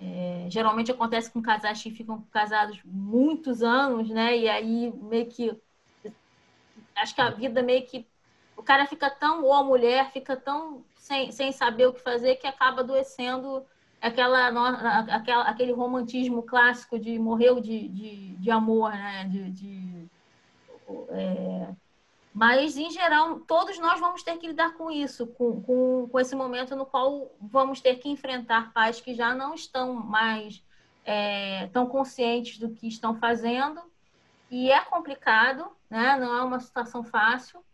É, geralmente acontece com casais que ficam casados muitos anos, né? E aí meio que acho que a vida meio que o cara fica tão ou a mulher fica tão sem, sem saber o que fazer que acaba adoecendo aquela, aquela aquele romantismo clássico de morreu de, de, de amor, né? De, de é, mas, em geral, todos nós vamos ter que lidar com isso, com, com, com esse momento no qual vamos ter que enfrentar pais que já não estão mais é, tão conscientes do que estão fazendo. E é complicado, né? não é uma situação fácil.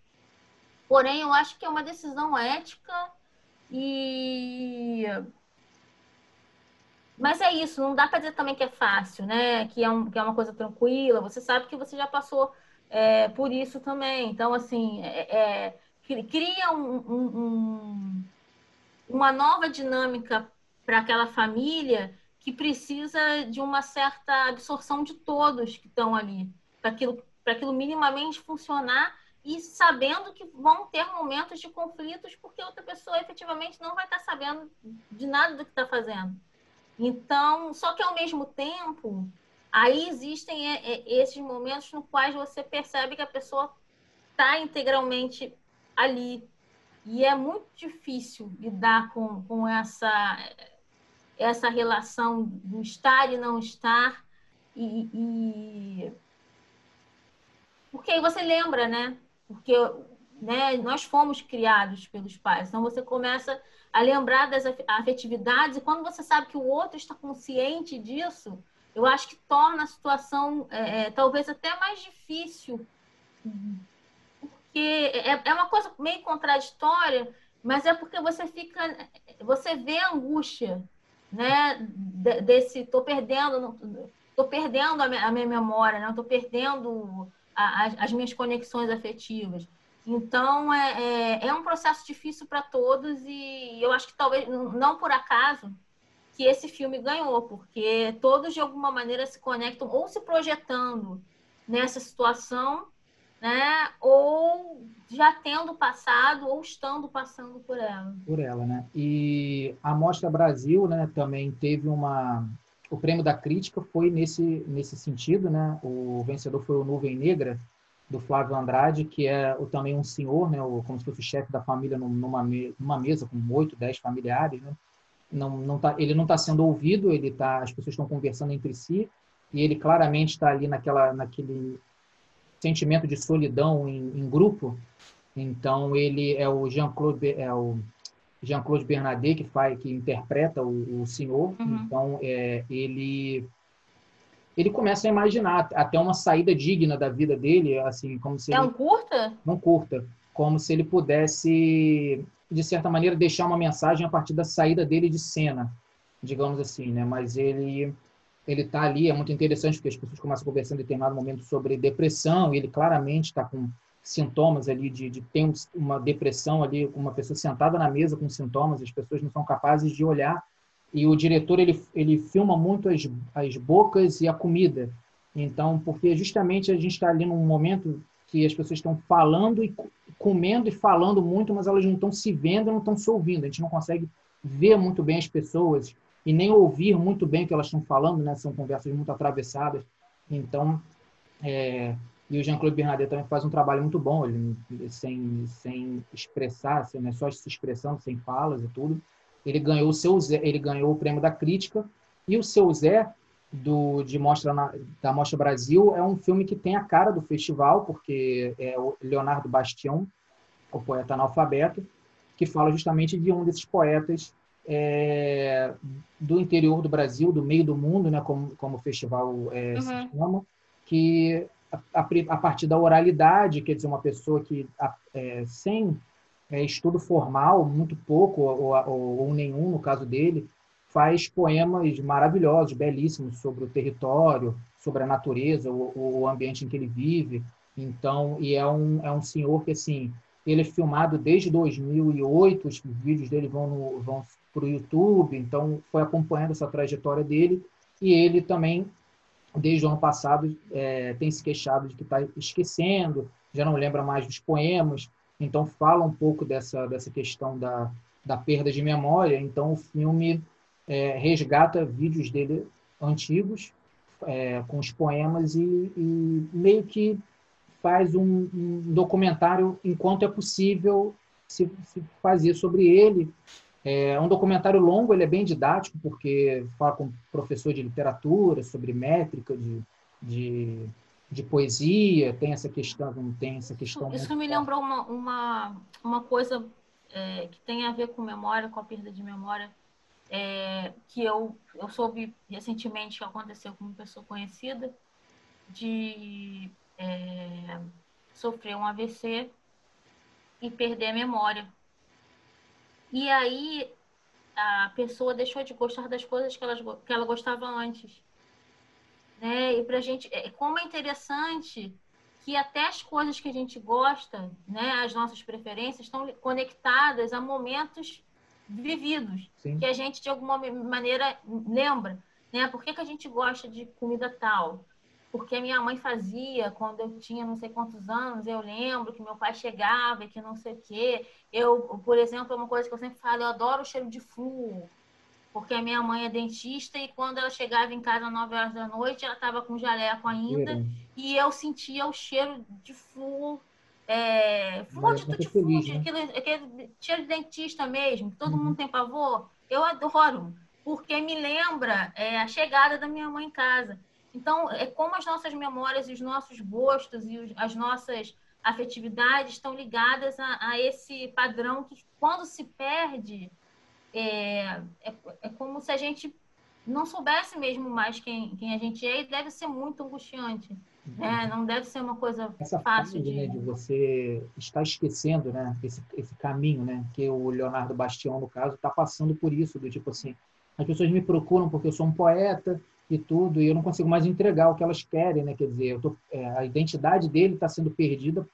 Porém, eu acho que é uma decisão ética e. Mas é isso, não dá para dizer também que é fácil, né? Que é, um, que é uma coisa tranquila. Você sabe que você já passou é, por isso também. Então, assim, é, é cria um, um, uma nova dinâmica para aquela família que precisa de uma certa absorção de todos que estão ali, para aquilo, aquilo minimamente funcionar e sabendo que vão ter momentos de conflitos porque outra pessoa efetivamente não vai estar sabendo de nada do que está fazendo. Então, só que ao mesmo tempo, Aí existem é, é, esses momentos no quais você percebe que a pessoa está integralmente ali. E é muito difícil lidar com, com essa, essa relação do estar e não estar. E, e... Porque aí você lembra, né? Porque né, nós fomos criados pelos pais. Então você começa a lembrar das afetividades, e quando você sabe que o outro está consciente disso, eu acho que torna a situação é, é, talvez até mais difícil, porque é, é uma coisa meio contraditória, mas é porque você fica, você vê a angústia, né, desse, tô perdendo, tô perdendo a minha, a minha memória, né, tô perdendo a, as minhas conexões afetivas. Então, é, é, é um processo difícil para todos e eu acho que talvez, não por acaso, que esse filme ganhou, porque todos de alguma maneira se conectam ou se projetando nessa situação, né? Ou já tendo passado ou estando passando por ela. Por ela, né? E a Mostra Brasil, né, também teve uma o prêmio da crítica foi nesse nesse sentido, né? O vencedor foi o Nuvem Negra do Flávio Andrade, que é o, também um senhor, né, o, como se fosse o chefe da família numa, numa mesa com oito, dez familiares, né? Não, não tá, ele não está sendo ouvido, ele tá, as pessoas estão conversando entre si e ele claramente está ali naquela, naquele sentimento de solidão em, em, grupo. Então ele é o Jean-Claude, é o Jean-Claude Bernardet, que faz, que interpreta o, o senhor. Uhum. Então, é, ele ele começa a imaginar até uma saída digna da vida dele, assim, como se é ele, um curta? Não curta, como se ele pudesse de certa maneira deixar uma mensagem a partir da saída dele de cena, digamos assim, né? Mas ele ele está ali, é muito interessante porque as pessoas começam a conversar em determinado momento sobre depressão e ele claramente está com sintomas ali de, de ter uma depressão ali, uma pessoa sentada na mesa com sintomas, as pessoas não são capazes de olhar e o diretor ele, ele filma muito as, as bocas e a comida. Então, porque justamente a gente está ali num momento que as pessoas estão falando e comendo e falando muito, mas elas não estão se vendo, não estão se ouvindo. A gente não consegue ver muito bem as pessoas e nem ouvir muito bem o que elas estão falando, né? São conversas muito atravessadas. Então, é... e o Jean-Claude Bernardet também faz um trabalho muito bom, ele sem sem expressar, assim, né? só se expressando, sem falas e tudo. Ele ganhou o seu Zé, ele ganhou o prêmio da crítica e o seu Zé do de mostra na, da Mostra Brasil é um filme que tem a cara do festival porque é o Leonardo Bastião, o poeta analfabeto, que fala justamente de um desses poetas é, do interior do Brasil, do meio do mundo, né, como, como o festival é, uhum. se chama, que a, a, partir da oralidade, quer dizer, uma pessoa que é, sem é, estudo formal, muito pouco ou, ou, ou, nenhum no caso dele, faz poemas maravilhosos, belíssimos sobre o território, sobre a natureza, o, o ambiente em que ele vive. Então, e é um, é um senhor que, assim, ele é filmado desde 2008, os vídeos dele vão, no, vão para o YouTube, então foi acompanhando essa trajetória dele. E ele também, desde o ano passado, é, tem se queixado de que está esquecendo, já não lembra mais dos poemas. Então fala um pouco dessa, dessa questão da, da perda de memória. Então o filme é, resgata vídeos dele antigos é, com os poemas e, e, meio que faz um, um, documentário enquanto é possível se, se fazer sobre ele. É um documentário longo, ele é bem didático, porque fala com professor de literatura, sobre métrica, de, de de poesia, tem essa questão, não tem essa questão. Isso, isso me lembrou uma, uma, uma coisa é, que tem a ver com memória, com a perda de memória, é, que eu, eu soube recentemente que aconteceu com uma pessoa conhecida, de é, sofrer um AVC e perder a memória. E aí a pessoa deixou de gostar das coisas que ela, que ela gostava antes. Né? E para a gente, é, como é interessante que até as coisas que a gente gosta, né, as nossas preferências, estão conectadas a momentos vividos, Sim. que a gente de alguma maneira lembra, né? Por que, que a gente gosta de comida tal? Porque a minha mãe fazia quando eu tinha não sei quantos anos, eu lembro que meu pai chegava e que não sei o quê. Eu, por exemplo, é uma coisa que eu sempre falo, eu adoro o cheiro de flúor porque a minha mãe é dentista e quando ela chegava em casa às 9 horas da noite, ela estava com jaleco ainda é. e eu sentia o cheiro de flúor, é, flúor de tutti né? aquele, aquele cheiro de dentista mesmo, todo uhum. mundo tem pavor. Eu adoro, porque me lembra é, a chegada da minha mãe em casa. Então, é como as nossas memórias e os nossos gostos e os, as nossas afetividades estão ligadas a, a esse padrão que, quando se perde, é, é, é, como se a gente não soubesse mesmo mais quem, quem a gente é e deve ser muito angustiante. Né? Uhum. Não deve ser uma coisa Essa fácil de... Né, de você estar esquecendo né, esse, esse caminho, né, que o Leonardo Bastião, no caso, está passando por isso, do tipo assim, as pessoas me procuram porque eu sou um poeta e tudo, e eu não consigo mais entregar o que elas querem, né? Quer dizer, tô, é, a identidade dele está sendo perdida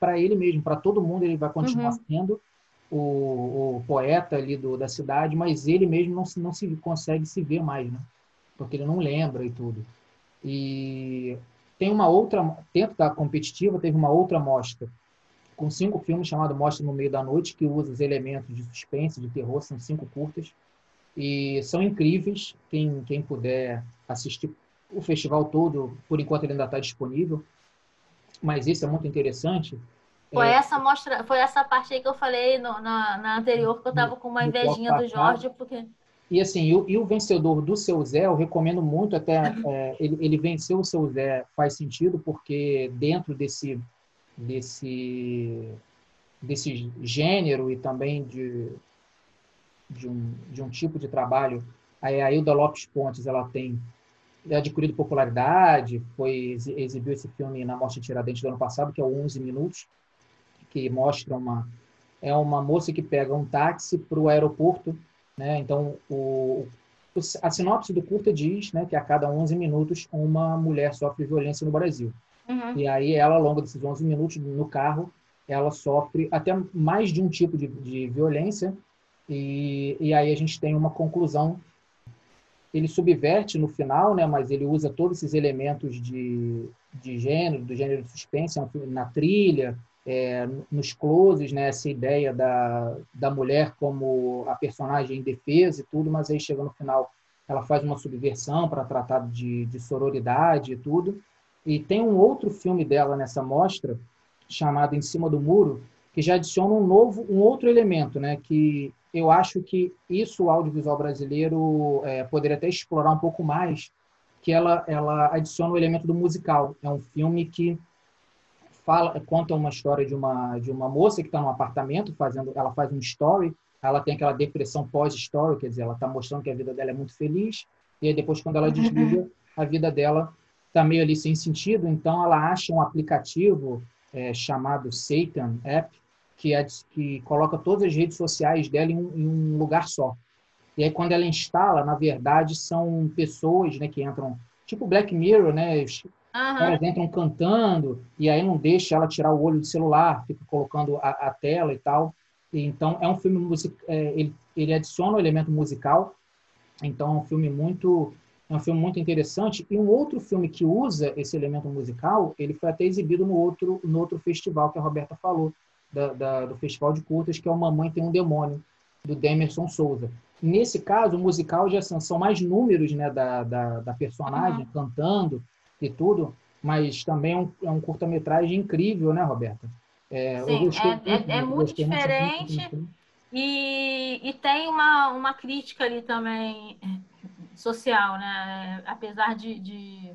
para ele mesmo, para todo mundo ele vai continuar uhum. sendo, o, o poeta ali do, da cidade, mas ele mesmo não, não se consegue se ver mais, né? Porque ele não lembra e tudo. E tem uma outra, dentro da competitiva, teve uma outra mostra com cinco filmes chamado Mostra no Meio da Noite, que usa os elementos de suspense, de terror, são cinco curtas. E são incríveis. Quem, quem puder assistir o festival todo, por enquanto ele ainda está disponível. Mas esse é muito interessante, foi é, essa mostra, foi essa parte aí que eu falei no, na, na anterior, que eu tava com uma invejinha do Jorge, porque. E assim, e o, e o vencedor do seu Zé, eu recomendo muito, até é, ele, ele venceu o seu Zé, faz sentido, porque dentro desse, desse, desse gênero e também de, de um, de um tipo de trabalho. A Hilda Lopes Pontes ela tem adquirido popularidade, foi exibiu esse filme na Mostra Tiradentes do ano passado, que é o 11 Minutos, que mostra uma é uma moça que pega um táxi para o aeroporto, né? Então o, a sinopse do curta diz, né, que a cada 11 minutos uma mulher sofre violência no Brasil. Uhum. E aí ela, ao longo desses 11 minutos no carro, ela sofre até mais de um tipo de, de violência e, e aí a gente tem uma conclusão ele subverte no final, né, mas ele usa todos esses elementos de, de gênero, do gênero de suspense, na trilha, é, nos closes, né, essa ideia da, da mulher como a personagem indefesa e tudo, mas aí chega no final, ela faz uma subversão para tratar de, de sororidade e tudo. E tem um outro filme dela nessa mostra, chamado Em Cima do Muro, que já adiciona um novo, um outro elemento, né, que eu acho que isso o audiovisual brasileiro é, poderia até explorar um pouco mais, que ela, ela adiciona o elemento do musical. É um filme que fala, conta uma história de uma de uma moça que está num apartamento fazendo, ela faz um story, ela tem aquela depressão pós-story, quer dizer, ela está mostrando que a vida dela é muito feliz e aí depois quando ela desliga, a vida dela está meio ali sem sentido, então ela acha um aplicativo é, chamado Satan App que, é, que coloca todas as redes sociais dela em um, em um, lugar só. E aí, quando ela instala, na verdade, são pessoas né, que entram, tipo Black Mirror, né? Uhum. Elas entram cantando, e aí não deixa ela tirar o olho do celular, fica colocando a, a tela e tal. E, então, é um filme music, é, ele, ele adiciona o elemento musical, então é um filme muito é um filme muito interessante. E um outro filme que usa esse elemento musical, ele foi até exibido no outro, no outro festival que a Roberta falou, da, da, do Festival de Curtas, que é o Mamãe Tem um Demônio, do Demerson Souza. Nesse caso, o musical já são, são mais números né, da, da, da personagem uhum. cantando e tudo, mas também é um, é um curta-metragem incrível, né, Roberta? É, Sim, é, muito, é, é muito diferente muito e, e tem uma, uma crítica ali também social, né? Apesar de, de,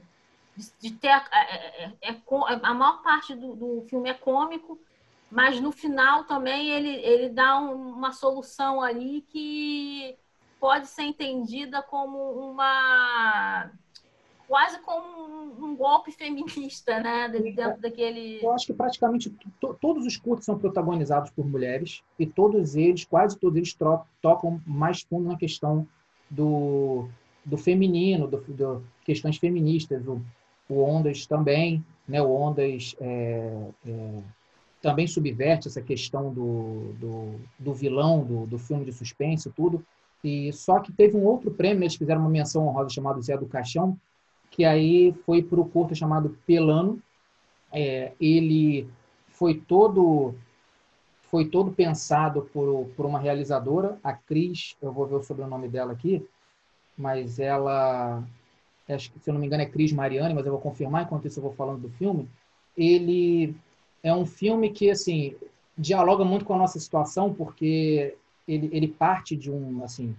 de ter. A, é, é, é, a maior parte do, do filme é cômico, mas no final também ele, ele dá um, uma solução ali que pode ser entendida como uma quase como um, um golpe feminista, né, dentro daquele. Eu acho que praticamente todos os curtos são protagonizados por mulheres e todos eles, quase todos eles tocam mais fundo na questão do, do feminino, do, do questões feministas. O, o Ondas também, né, o Ondas é, é, também subverte essa questão do, do, do vilão do, do filme de suspense tudo. E só que teve um outro prêmio, eles fizeram uma menção honrosa chamado Zé do Caixão, que aí foi para o curto chamado Pelano. É, ele foi todo foi todo pensado por, por uma realizadora, a Cris, eu vou ver o sobrenome dela aqui, mas ela, acho que se eu não me engano é Cris Mariani, mas eu vou confirmar enquanto isso eu vou falando do filme. Ele é um filme que assim dialoga muito com a nossa situação porque ele, ele parte de um assim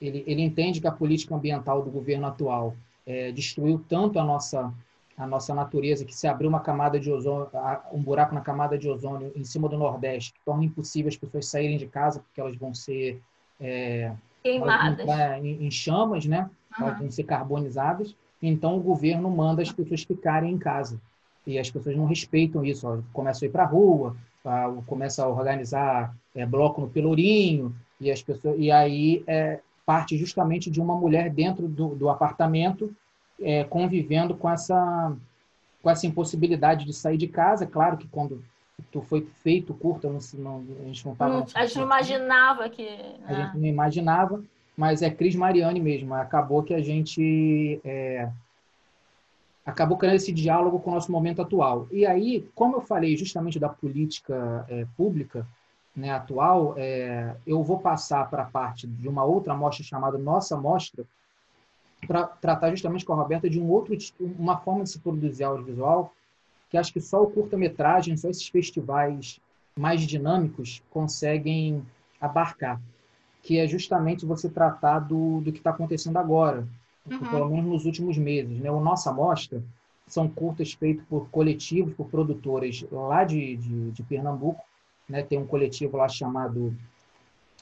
ele, ele entende que a política ambiental do governo atual é, destruiu tanto a nossa a nossa natureza que se abriu uma camada de ozônio um buraco na camada de ozônio em cima do Nordeste que torna impossível as pessoas saírem de casa porque elas vão ser é, queimadas. em, em, chamas né? Uhum. elas vão ser carbonizadas. Então o governo manda as pessoas ficarem em casa. E as pessoas não respeitam isso. Ó, começam a ir para a rua, a, começa a organizar é, bloco no Pelourinho, e, as pessoas, e aí é, parte justamente de uma mulher dentro do, do apartamento é, convivendo com essa, com essa impossibilidade de sair de casa. Claro que quando tu foi feito curta, não, não, a gente não estava... A gente não imaginava que... A gente né? não imaginava, mas é Cris Mariani mesmo. Acabou que a gente... É, acabou criando esse diálogo com o nosso momento atual. E aí, como eu falei justamente da política é, pública né, atual, é, eu vou passar para a parte de uma outra mostra chamada Nossa Mostra, para tratar justamente com a Roberta de um outro, uma forma de se produzir audiovisual, que acho que só o curta-metragem, só esses festivais mais dinâmicos conseguem abarcar, que é justamente você tratar do, do que está acontecendo agora, uhum. pelo menos nos últimos meses. Né? O Nossa Mostra são curtas feitos por coletivos, por produtoras lá de, de, de Pernambuco. Né? Tem um coletivo lá chamado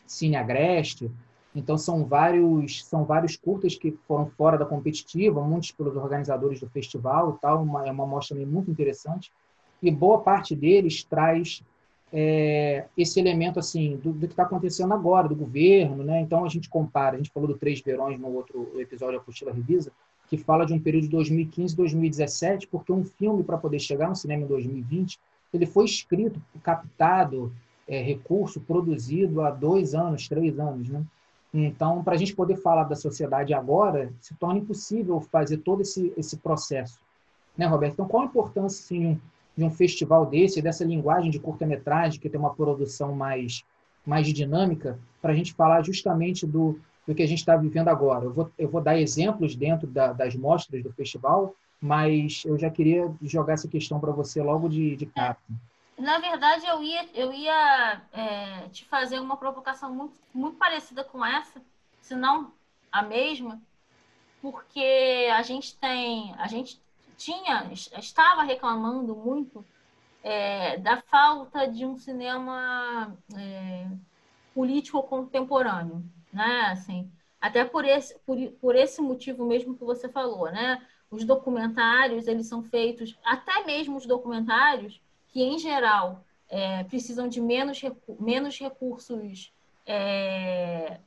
Cine Agreste. Então são vários são vários curtas que foram fora da competitiva, muitos pelos organizadores do festival e tal, uma, é uma mostra muito interessante. E boa parte deles traz é, esse elemento assim do, do que está acontecendo agora, do governo, né? Então a gente compara, a gente falou do Três Verões no outro episódio da Apostila Revisa, que fala de um período de 2015 2017, porque um filme para poder chegar no cinema em 2020, ele foi escrito, captado, é, recurso produzido há dois anos, três anos, né? Então, para a gente poder falar da sociedade agora, se torna impossível fazer todo esse, esse processo. Né, Roberto? Então, qual a importância assim, de, um, de um festival desse, dessa linguagem de curta-metragem, que tem uma produção mais, mais dinâmica, para a gente falar justamente do, do que a gente está vivendo agora? Eu vou, eu vou dar exemplos dentro da, das mostras do festival, mas eu já queria jogar essa questão para você logo de, de cara. Na verdade, eu ia, eu ia é, te fazer uma provocação muito, muito parecida com essa, se não a mesma, porque a gente tem, a gente tinha, estava reclamando muito é, da falta de um cinema é, político contemporâneo, né? Assim, até por esse, por, por esse motivo mesmo que você falou, né? Os documentários, eles são feitos, até mesmo os documentários, que, em geral, é, precisam de menos, menos recursos, é,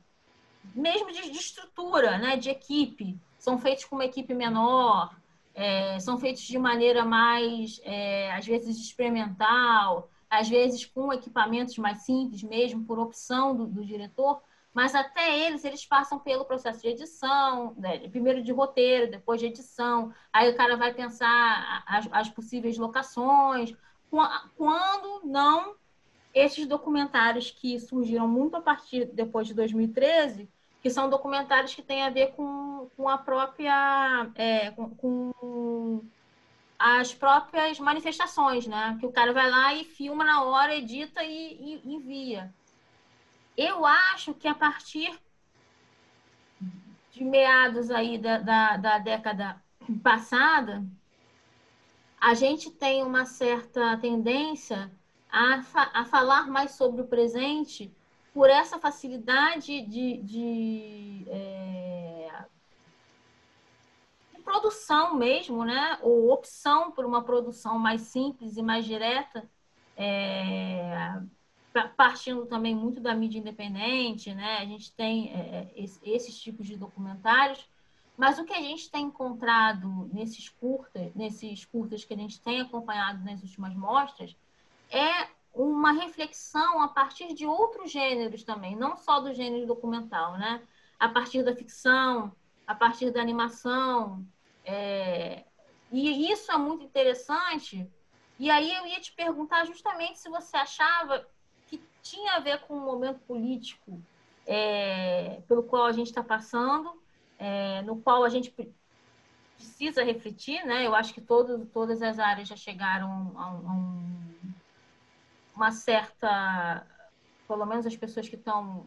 mesmo de, de, estrutura, né, de equipe. São feitos com uma equipe menor, é, são feitos de maneira mais, é, às vezes, experimental, às vezes com equipamentos mais simples mesmo, por opção do, do diretor, mas até eles, eles passam pelo processo de edição, né? primeiro de roteiro, depois de edição, aí o cara vai pensar as, as possíveis locações, quando não esses documentários que surgiram muito a partir depois de 2013, que são documentários que têm a ver com, com a própria é, com, com, as próprias manifestações, né? Que o cara vai lá e filma na hora, edita e, e envia. Eu acho que a partir de meados aí da, da, da década passada, a gente tem uma certa tendência a, fa a falar mais sobre o presente por essa facilidade de, de, é, de, produção mesmo, né? Ou opção por uma produção mais simples e mais direta, é, partindo também muito da mídia independente, né? A gente tem é, esses tipos de documentários mas o que a gente tem encontrado nesses curtas, nesses curtas que a gente tem acompanhado nas últimas mostras, é uma reflexão a partir de outros gêneros também, não só do gênero documental, né? A partir da ficção, a partir da animação. É... E isso é muito interessante. E aí eu ia te perguntar justamente se você achava tinha a ver com o momento político é... pelo qual a gente está passando é, no qual a gente precisa refletir, né? Eu acho que todo, todas as áreas já chegaram a, um, uma certa, pelo menos as pessoas que estão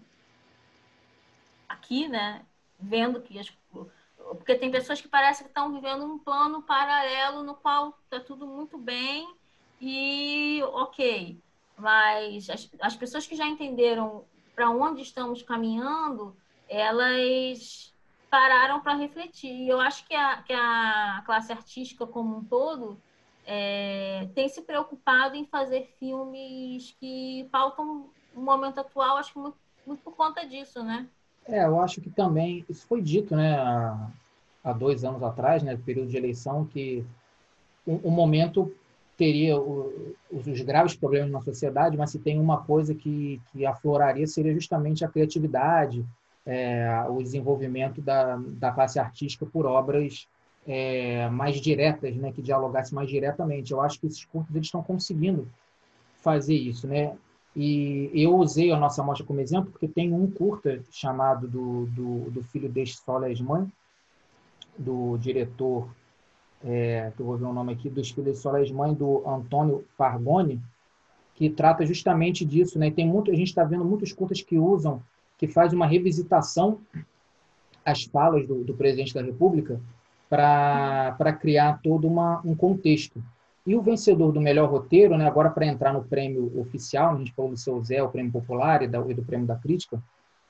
aqui, né? Vendo que as, porque tem pessoas que parecem que estão vivendo um plano paralelo no qual está tudo muito bem e ok, mas as, as pessoas que já entenderam para onde estamos caminhando, elas pararam para refletir. E eu acho que a, que a classe artística como um todo é, tem se preocupado em fazer filmes que pautam o momento atual, acho que muito, muito por conta disso, né? É, eu acho que também, isso foi dito, né, há, há dois anos atrás, né, período de eleição, que o, o momento teria o, os graves problemas na sociedade, mas se tem uma coisa que, que afloraria seria justamente a criatividade, é, o desenvolvimento da, da classe artística por obras é, mais diretas, né, que dialogasse mais diretamente. Eu acho que esses curtos eles estão conseguindo fazer isso, né? E eu usei a nossa mostra como exemplo porque tem um curta chamado do, do, do filho deste Sol e Mãe, do diretor, é, que eu vou ver o nome aqui, dos filhos de Sol e Mãe, do Antônio Fargoni, que trata justamente disso, né? Tem muito, a gente está vendo muitos curtas que usam que faz uma revisitação às falas do, do presidente da República para criar todo uma, um contexto. E o vencedor do melhor roteiro, né, agora para entrar no prêmio oficial, a gente falou do seu Zé, o prêmio popular e, da, e do prêmio da crítica,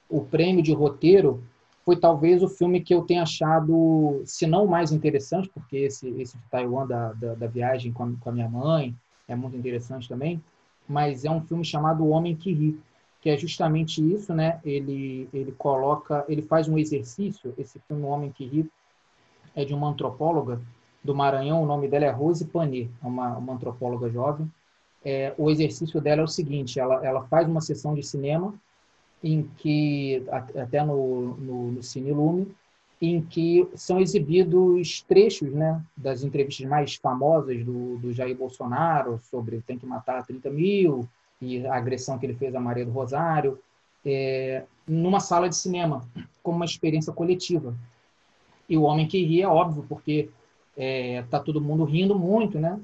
o prêmio de roteiro foi talvez o filme que eu tenha achado, se não mais interessante, porque esse, esse de Taiwan, da, da, da viagem com a, com a, minha mãe, é muito interessante também, mas é um filme chamado O Homem que Ri, que é justamente isso, né? Ele, ele coloca, ele faz um exercício, esse filme O Homem que Ri é de uma antropóloga do Maranhão, o nome dela é Rose Panet, é uma, uma antropóloga jovem. É, o exercício dela é o seguinte, ela, ela faz uma sessão de cinema em que, até no, no, no Cine Lume, em que são exibidos trechos né, das entrevistas mais famosas do, do Jair Bolsonaro sobre tem que matar 30 mil e a agressão que ele fez a Maria do Rosário, é, numa sala de cinema, como uma experiência coletiva. E o homem que ri é óbvio, porque está é, tá todo mundo rindo muito, né?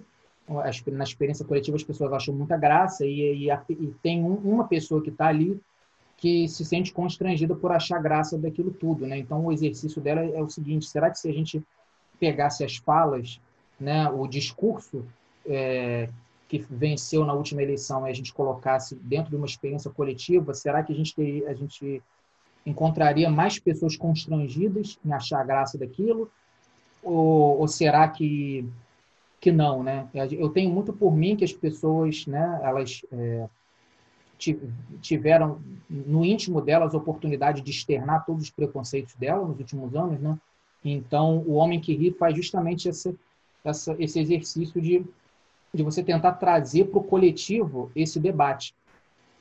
Na experiência coletiva as pessoas acham muita graça e, e, e tem um, uma pessoa que está ali que se sente constrangida por achar graça daquilo tudo, né? Então o exercício dela é o seguinte: será que se a gente pegasse as falas, né, o discurso é, que venceu na última eleição e a gente colocasse dentro de uma experiência coletiva, será que a gente teria, a gente encontraria mais pessoas constrangidas em achar graça daquilo? Ou, ou será que que não, né? Eu tenho muito por mim que as pessoas, né, elas é, tiveram no íntimo delas a oportunidade de externar todos os preconceitos dela nos últimos anos, né? Então, o Homem que Ri faz justamente essa, essa, esse exercício de, de você tentar trazer para o coletivo esse debate.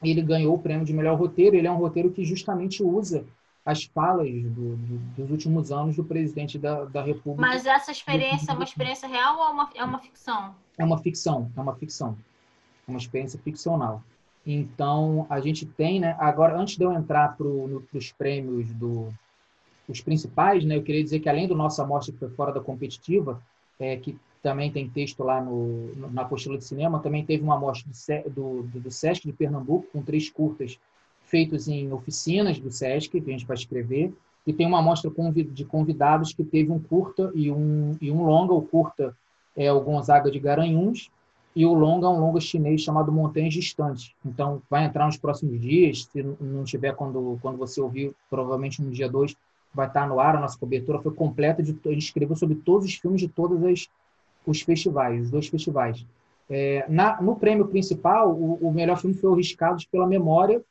Ele ganhou o prêmio de melhor roteiro, ele é um roteiro que justamente usa as falas do, do, dos últimos anos do presidente da, da República. Mas essa experiência é uma experiência real ou é uma, é uma ficção? É uma ficção, é uma ficção. É uma experiência ficcional. Então, a gente tem, né? Agora, antes de eu entrar para no, os prêmios do, os principais, né? Eu queria dizer que além do nossa amostra que foi fora da competitiva, é, que também tem texto lá no, na apostila de cinema, também teve uma amostra do, do, do Sesc de Pernambuco, com três curtas feitos em oficinas do Sesc, que a gente vai escrever, e tem uma amostra de convidados que teve um curta e um, e um longa. O curta é o Gonzaga de Garanhuns, e o longa é um longa chinês chamado Montanhas Distantes. Então, vai entrar nos próximos dias, se não tiver quando, quando você ouvir, provavelmente no dia 2, vai estar no ar, a nossa cobertura foi completa, de, a gente escreveu sobre todos os filmes de todos as, os festivais, os dois festivais. É, na, no prêmio principal, o, o, melhor filme foi o Riscados pela Memória,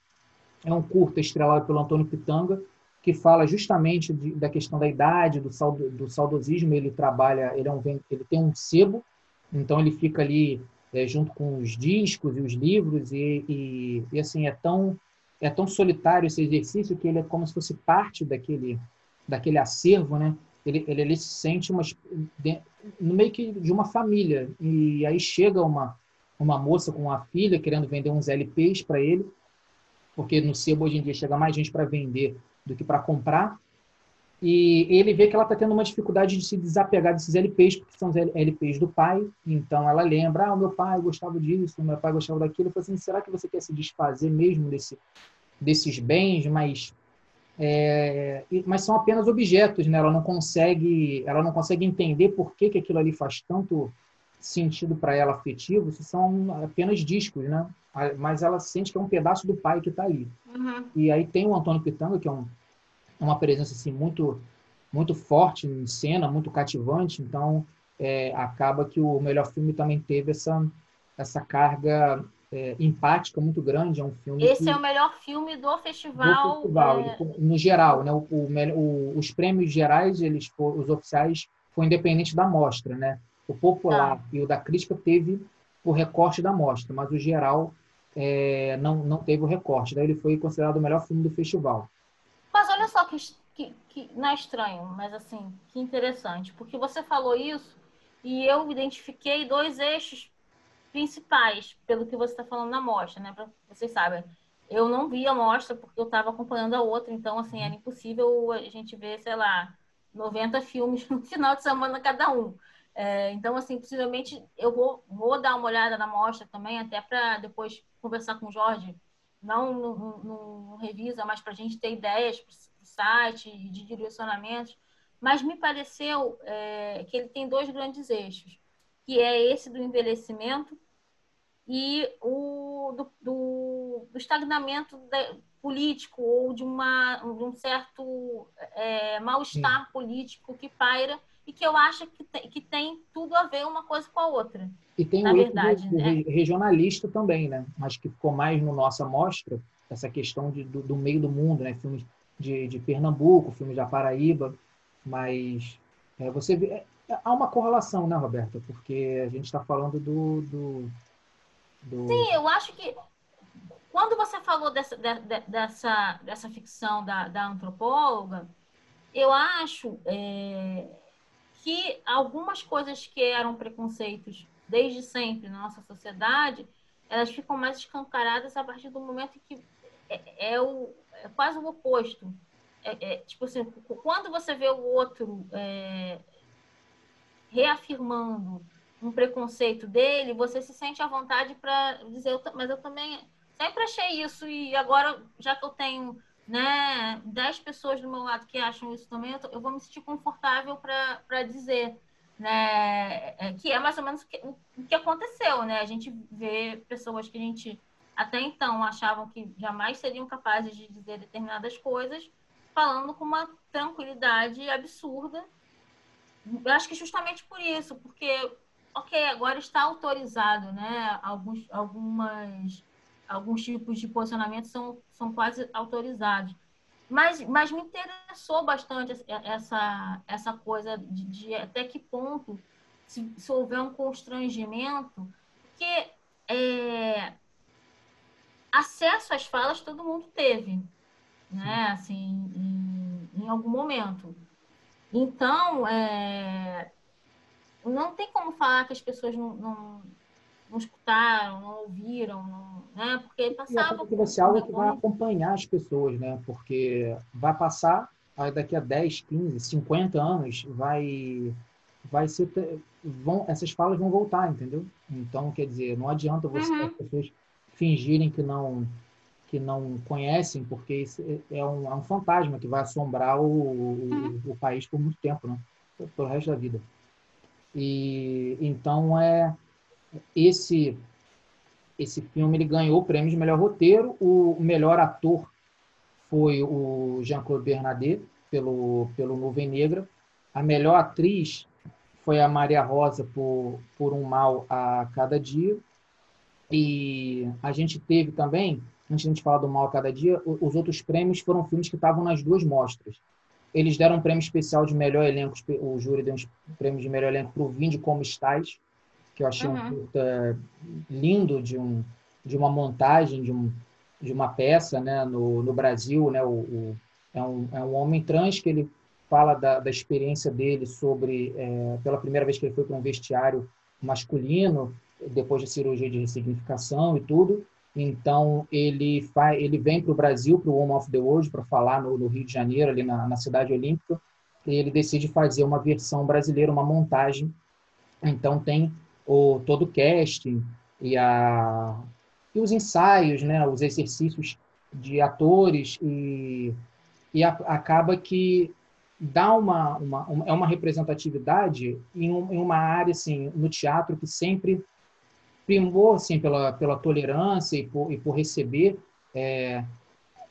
é um curta estrelado pelo Antônio Pitanga, que fala justamente de, da questão da idade, do, saldo, do saudosismo, ele trabalha, ele, é um, ele tem um sebo, então ele fica ali é, junto com os discos e os livros e, e, e, assim é tão é tão solitário esse exercício que ele é como se fosse parte daquele daquele acervo, né? Ele, ele, ele se sente uma, no meio que de uma família e aí chega uma uma moça com uma filha querendo vender uns LPs para ele, porque no sebo hoje em dia chega mais gente para vender do que para comprar. E ele vê que ela está tendo uma dificuldade de se desapegar desses LPs, porque são os LPs do pai. Então ela lembra: ah, o meu pai gostava disso, o meu pai gostava daquilo. Eu assim: será que você quer se desfazer mesmo desse, desses bens? Mas, é, mas são apenas objetos, né? Ela não consegue, ela não consegue entender por que, que aquilo ali faz tanto sentido para ela afetivo. Se são apenas discos, né? Mas ela sente que é um pedaço do pai que está ali. Uhum. E aí tem o Antônio Pitanga, que é um uma presença assim muito muito forte em cena, muito cativante. Então é, acaba que o melhor filme também teve essa essa carga é, empática muito grande. É um filme. Esse que, é o melhor filme do festival. Do festival, é... no geral, né? O, o, os prêmios gerais, eles os oficiais, foi independente da mostra, né? O popular tá. e o da crítica teve o recorte da mostra, mas o geral é, não não teve o recorte. Daí ele foi considerado o melhor filme do festival. Olha só que, que, que não é estranho, mas assim, que interessante, porque você falou isso e eu identifiquei dois eixos principais pelo que você está falando na mostra, né? Para vocês sabem, eu não vi a mostra porque eu estava acompanhando a outra, então assim era impossível a gente ver, sei lá, 90 filmes no final de semana cada um. É, então, assim, possivelmente eu vou, vou dar uma olhada na mostra também, até para depois conversar com o Jorge não no, no revisa, mas para a gente ter ideias para o site, de direcionamentos. Mas me pareceu é, que ele tem dois grandes eixos. que é esse do envelhecimento e o do, do, do estagnamento de, político ou de, uma, de um certo é, mal-estar político que paira e que eu acho que tem, que tem tudo a ver uma coisa com a outra. E tem na o verdade, né? regionalista também, né? Mas que ficou mais no nossa mostra, essa questão de, do, do, meio do mundo, né? Filmes de, de Pernambuco, filmes da Paraíba, mas é, você vê, é, há uma correlação, né, Roberta? Porque a gente está falando do, do, do, Sim, eu acho que quando você falou dessa, de, dessa, dessa ficção da, da antropóloga, eu acho é, que algumas coisas que eram preconceitos desde sempre na nossa sociedade, elas ficam mais escancaradas a partir do momento que é, é o, é quase o oposto. É, é, tipo assim, quando você vê o outro é, reafirmando um preconceito dele, você se sente à vontade para dizer, mas eu também sempre achei isso e agora, já que eu tenho né, 10 pessoas do meu lado que acham isso também, eu, eu vou me sentir confortável para dizer, né, é, que é mais ou menos o que, o que aconteceu, né? A gente vê pessoas que a gente até então achavam que jamais seriam capazes de dizer determinadas coisas, falando com uma tranquilidade absurda. Eu acho que justamente por isso, porque, ok, agora está autorizado, né? Alguns, algumas alguns tipos de posicionamento são, são quase autorizados. Mas, mas me interessou bastante essa, essa coisa de, de até que ponto, se, se, houver um constrangimento, porque é, acesso às falas todo mundo teve, né? Assim, em, em algum momento. Então, é, não tem como falar que as pessoas não, não não escutaram, não ouviram, não, né? Porque passava. E vai ser algo que vai acompanhar as pessoas, né? Porque vai passar, aí daqui a 10, 15, 50 anos, vai, vai ser. Vão, essas falas vão voltar, entendeu? Então, quer dizer, não adianta você uhum. as pessoas fingirem que não que não conhecem, porque isso é um, é um fantasma que vai assombrar o, uhum. o, o país por muito tempo, né? Pelo resto da vida. E então é esse esse filme ele ganhou o prêmio de melhor roteiro. O melhor ator foi o Jean-Claude Bernardet, pelo, pelo Nuvem Negra. A melhor atriz foi a Maria Rosa, por, por Um Mal a Cada Dia. E a gente teve também, antes de a gente falar do Mal a Cada Dia, os outros prêmios foram filmes que estavam nas duas mostras. Eles deram um prêmio especial de melhor elenco, o júri deu um prêmio de melhor elenco para o Vinde Como Estás, que eu achei uhum. um curta lindo de, um, de uma montagem de, um, de uma peça né, no, no Brasil. Né, o, o é, um, é um homem trans que ele fala da, da experiência dele sobre, é, pela primeira vez que ele foi para um vestiário masculino, depois da cirurgia de ressignificação e tudo. Então, ele, faz, ele vem para o Brasil, para o Woman of the World, para falar no, no, Rio de Janeiro, ali na, na Cidade Olímpica, e ele decide fazer uma versão brasileira, uma montagem. Então, tem o, todo o casting e, a, e os ensaios, né, os exercícios de atores e, e a, acaba que dá uma, uma, uma, é uma representatividade em, um, em, uma área assim no teatro que sempre primou assim pela, pela tolerância e por, e por receber é,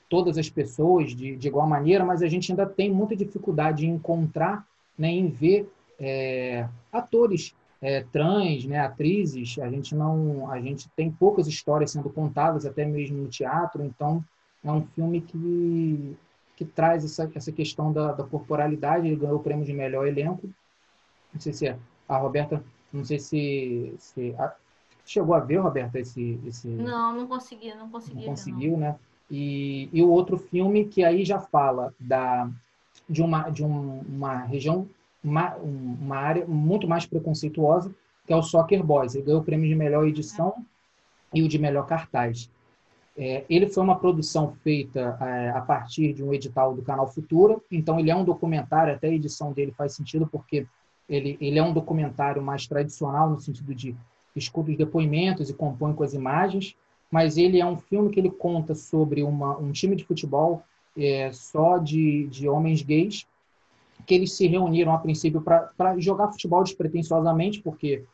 todas as pessoas de, de igual maneira, mas a gente ainda tem muita dificuldade em encontrar, né, em ver é, atores é, trans, né, atrizes, a gente não, a gente tem poucas histórias sendo contadas até mesmo no teatro, então é um filme que que traz essa, essa questão da, da corporalidade, ele ganhou o prêmio de melhor elenco. Não sei se é a Roberta, não sei se, se a, chegou a ver, Roberta, esse, esse Não, não consegui, não consegui. Não conseguiu, não. né? E, e o outro filme que aí já fala da de uma de um, uma região uma, uma área muito mais preconceituosa, que é o Soccer Boys. Ele ganhou o prêmio de melhor edição e o de melhor cartaz. É, ele foi uma produção feita é, a partir de um edital do canal Futura, então ele é um documentário, até a edição dele faz sentido, porque ele, ele é um documentário mais tradicional, no sentido de escuta os depoimentos e compõe com as imagens, mas ele é um filme que ele conta sobre uma, um time de futebol é, só de, de homens gays que eles se reuniram a princípio para jogar futebol despretensiosamente, porque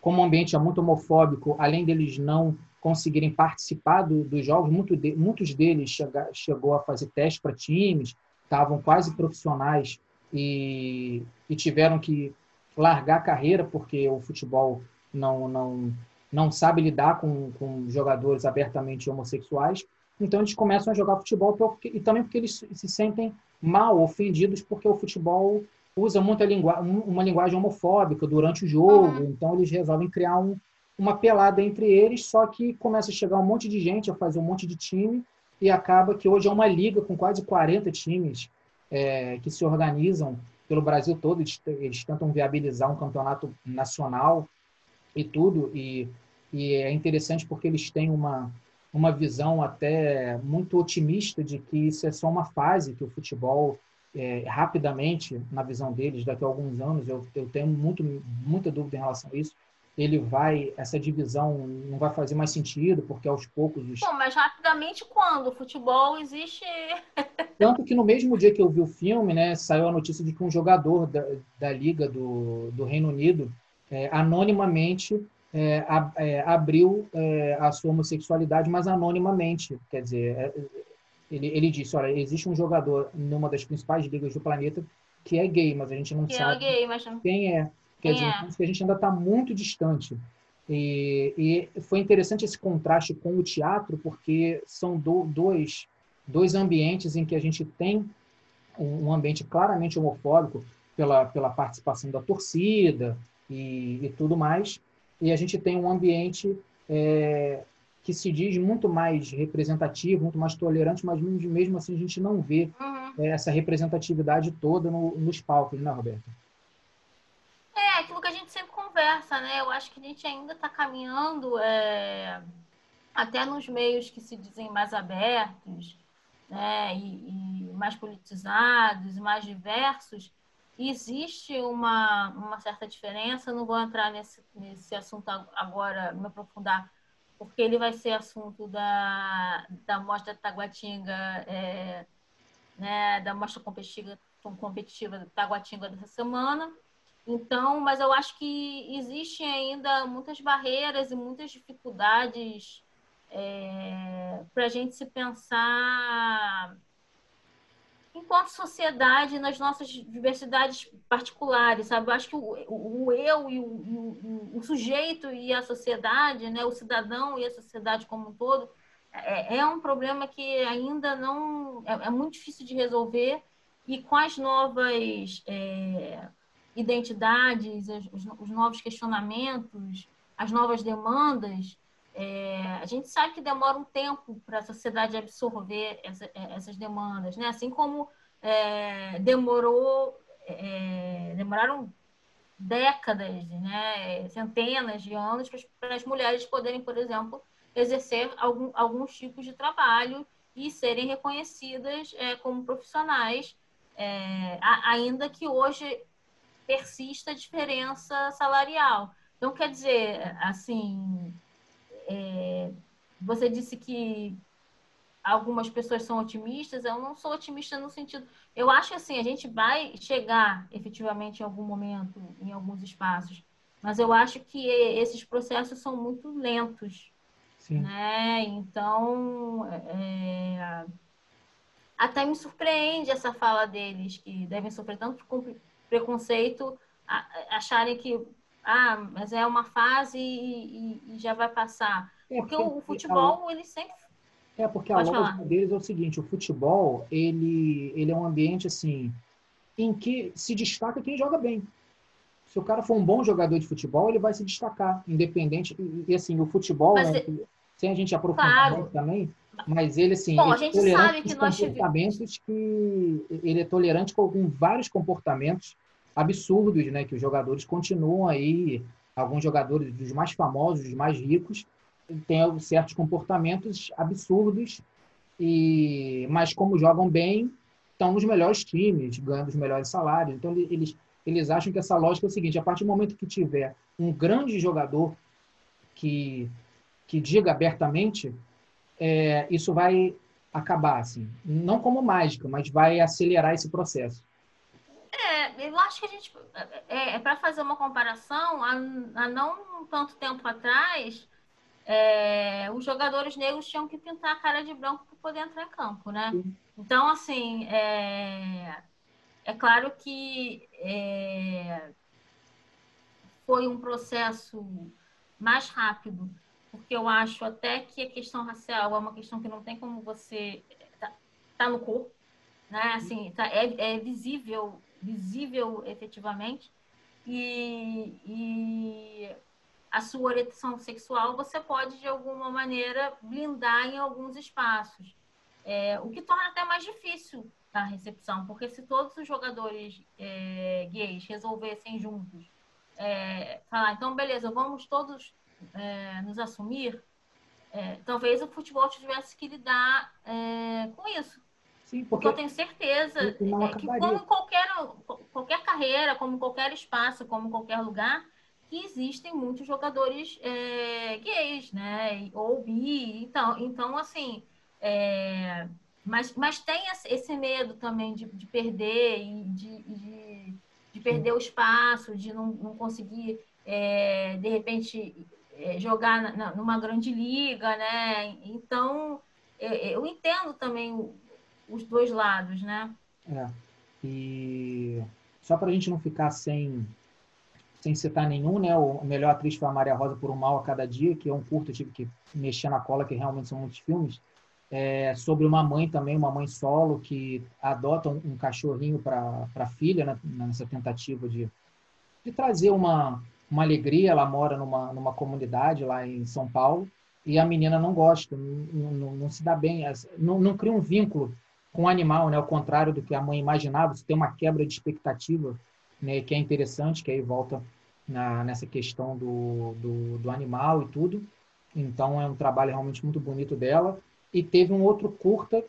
como o ambiente é muito homofóbico, além deles não conseguirem participar do, dos jogos, muito de, muitos deles chega, chegou a fazer teste para times, estavam quase profissionais e, e tiveram que largar a carreira porque o futebol não, não, não sabe lidar com, com jogadores abertamente homossexuais. Então eles começam a jogar futebol porque, e também porque eles se sentem mal, ofendidos, porque o futebol usa muita lingu uma linguagem homofóbica durante o jogo. Uhum. Então eles resolvem criar um, uma pelada entre eles, só que começa a chegar um monte de gente a fazer um monte de time e acaba que hoje é uma liga com quase 40 times é, que se organizam pelo Brasil todo. Eles, eles tentam viabilizar um campeonato nacional e tudo. E, e é interessante porque eles têm uma, uma visão até muito otimista de que isso é só uma fase, que o futebol, é, rapidamente, na visão deles, daqui a alguns anos, eu, eu tenho muito, muita dúvida em relação a isso, ele vai, essa divisão não vai fazer mais sentido, porque aos poucos... Os... Bom, mas rapidamente quando? O futebol existe... Tanto que no mesmo dia que eu vi o filme, né, saiu a notícia de que um jogador da, da Liga do, do Reino Unido, é, anonimamente, é, é, abriu é, a sua homossexualidade, mas anonimamente. Quer dizer, é, ele, ele disse: olha, existe um jogador numa das principais ligas do planeta que é gay, mas a gente não que é sabe gay, mas quem é. Quer quem dizer, é? Então, a gente ainda está muito distante. E, e, foi interessante esse contraste com o teatro, porque são do, dois, dois ambientes em que a gente tem um, um ambiente claramente homofóbico pela, pela participação da torcida e, e tudo mais, e a gente tem um ambiente é, que se diz muito mais representativo, muito mais tolerante, mas mesmo assim a gente não vê uhum. é, essa representatividade toda no, nos palcos, né, Roberto? É, aquilo que a gente sempre conversa, né? Eu acho que a gente ainda está caminhando é, até nos meios que se dizem mais abertos, né? E, e mais politizados, mais diversos, existe uma, uma certa diferença. Não vou entrar nesse, nesse assunto agora, me aprofundar, porque ele vai ser assunto da, da mostra Taguatinga, é, né, da mostra competitiva, competitiva Taguatinga dessa semana. Então, mas eu acho que existem ainda muitas barreiras e muitas dificuldades é, para a gente se pensar enquanto sociedade, nas nossas diversidades particulares, sabe? Eu acho que o, o, o eu e o, o, sujeito e a sociedade, né? o cidadão e a sociedade como um todo, é, é um problema que ainda não... É, é, muito difícil de resolver e com as novas é, identidades, os, os novos questionamentos, as novas demandas, é, a gente sabe que demora um tempo para a sociedade absorver essa, é, essas demandas, né? Assim como é, demorou, é, demoraram décadas, né? centenas de anos para as mulheres poderem, por exemplo, exercer algum, alguns tipos de trabalho e serem reconhecidas é, como profissionais, é, ainda que hoje persista a diferença salarial. Então, quer dizer, assim, é, você disse que algumas pessoas são otimistas. Eu não sou otimista no sentido. Eu acho que assim, a gente vai chegar efetivamente em algum momento, em alguns espaços, mas eu acho que esses processos são muito lentos. Sim. Né? Então, é... até me surpreende essa fala deles, que devem sofrer tanto preconceito, acharem que ah, mas é uma fase e, e, e já vai passar. É, porque, porque, o futebol, a... ele sempre. É, porque Pode a lógica falar. deles é o seguinte: o futebol, ele, ele é um ambiente assim, em que se destaca quem joga bem. Se o cara for um bom jogador de futebol, ele vai se destacar, independente. E, e assim, o futebol, né, sem a gente aprofundar claro. também, mas ele assim, Bom, a gente sabe que nós comportamentos que ele é tolerante com vários comportamentos absurdos, né? Que os jogadores continuam aí, alguns jogadores dos mais famosos, dos mais ricos, têm certos comportamentos absurdos, e mas como jogam bem, estão nos melhores times, ganhando os melhores salários. Então eles eles acham que essa lógica é o seguinte: a partir do momento que tiver um grande jogador que que diga abertamente, é, isso vai acabar assim, não como mágica, mas vai acelerar esse processo. É, é, eu acho que a gente, é, é para fazer uma comparação, há, há, não tanto tempo atrás, é, os jogadores negros tinham que pintar a cara de branco para poder entrar em campo, né? Sim. Então, assim, é, é claro que é, foi um processo mais rápido, porque eu acho até que a questão racial é uma questão que não tem como você tá, tá no corpo, né? Assim, tá, é, é visível, visível efetivamente e, e a sua orientação sexual você pode de alguma maneira blindar em alguns espaços, é, o que torna até mais difícil a recepção, porque se todos os jogadores é, gays resolvessem juntos é, falar, então beleza, vamos todos é, nos assumir, é, talvez o futebol tivesse que lidar é, com isso. Sim, porque, porque eu tenho certeza é, que como qualquer, qualquer carreira, como qualquer espaço, como qualquer lugar, que existem muitos jogadores é, gays, né? Ou bi. Então, então assim, é, mas, mas tem esse medo também de, de perder e de, de, de, perder o espaço, de não, não conseguir, é, de repente, é, jogar na, numa grande liga, né? Então, é, eu entendo também os dois lados, né? É. E só para a gente não ficar sem sem citar nenhum, né? O melhor atriz foi a Maria Rosa por um mal a cada dia, que é um curto, eu tive que mexer na cola, que realmente são muitos filmes é, sobre uma mãe também, uma mãe solo, que adota um, um cachorrinho para a filha, né, nessa tentativa de, de trazer uma, uma alegria. Ela mora numa, numa comunidade lá em São Paulo e a menina não gosta, não, não, não se dá bem, não, não cria um vínculo com o animal, né? ao contrário do que a mãe imaginava. Você tem uma quebra de expectativa, né? que é interessante, que aí volta na, nessa questão do, do, do animal e tudo. Então, é um trabalho realmente muito bonito dela e teve um outro curta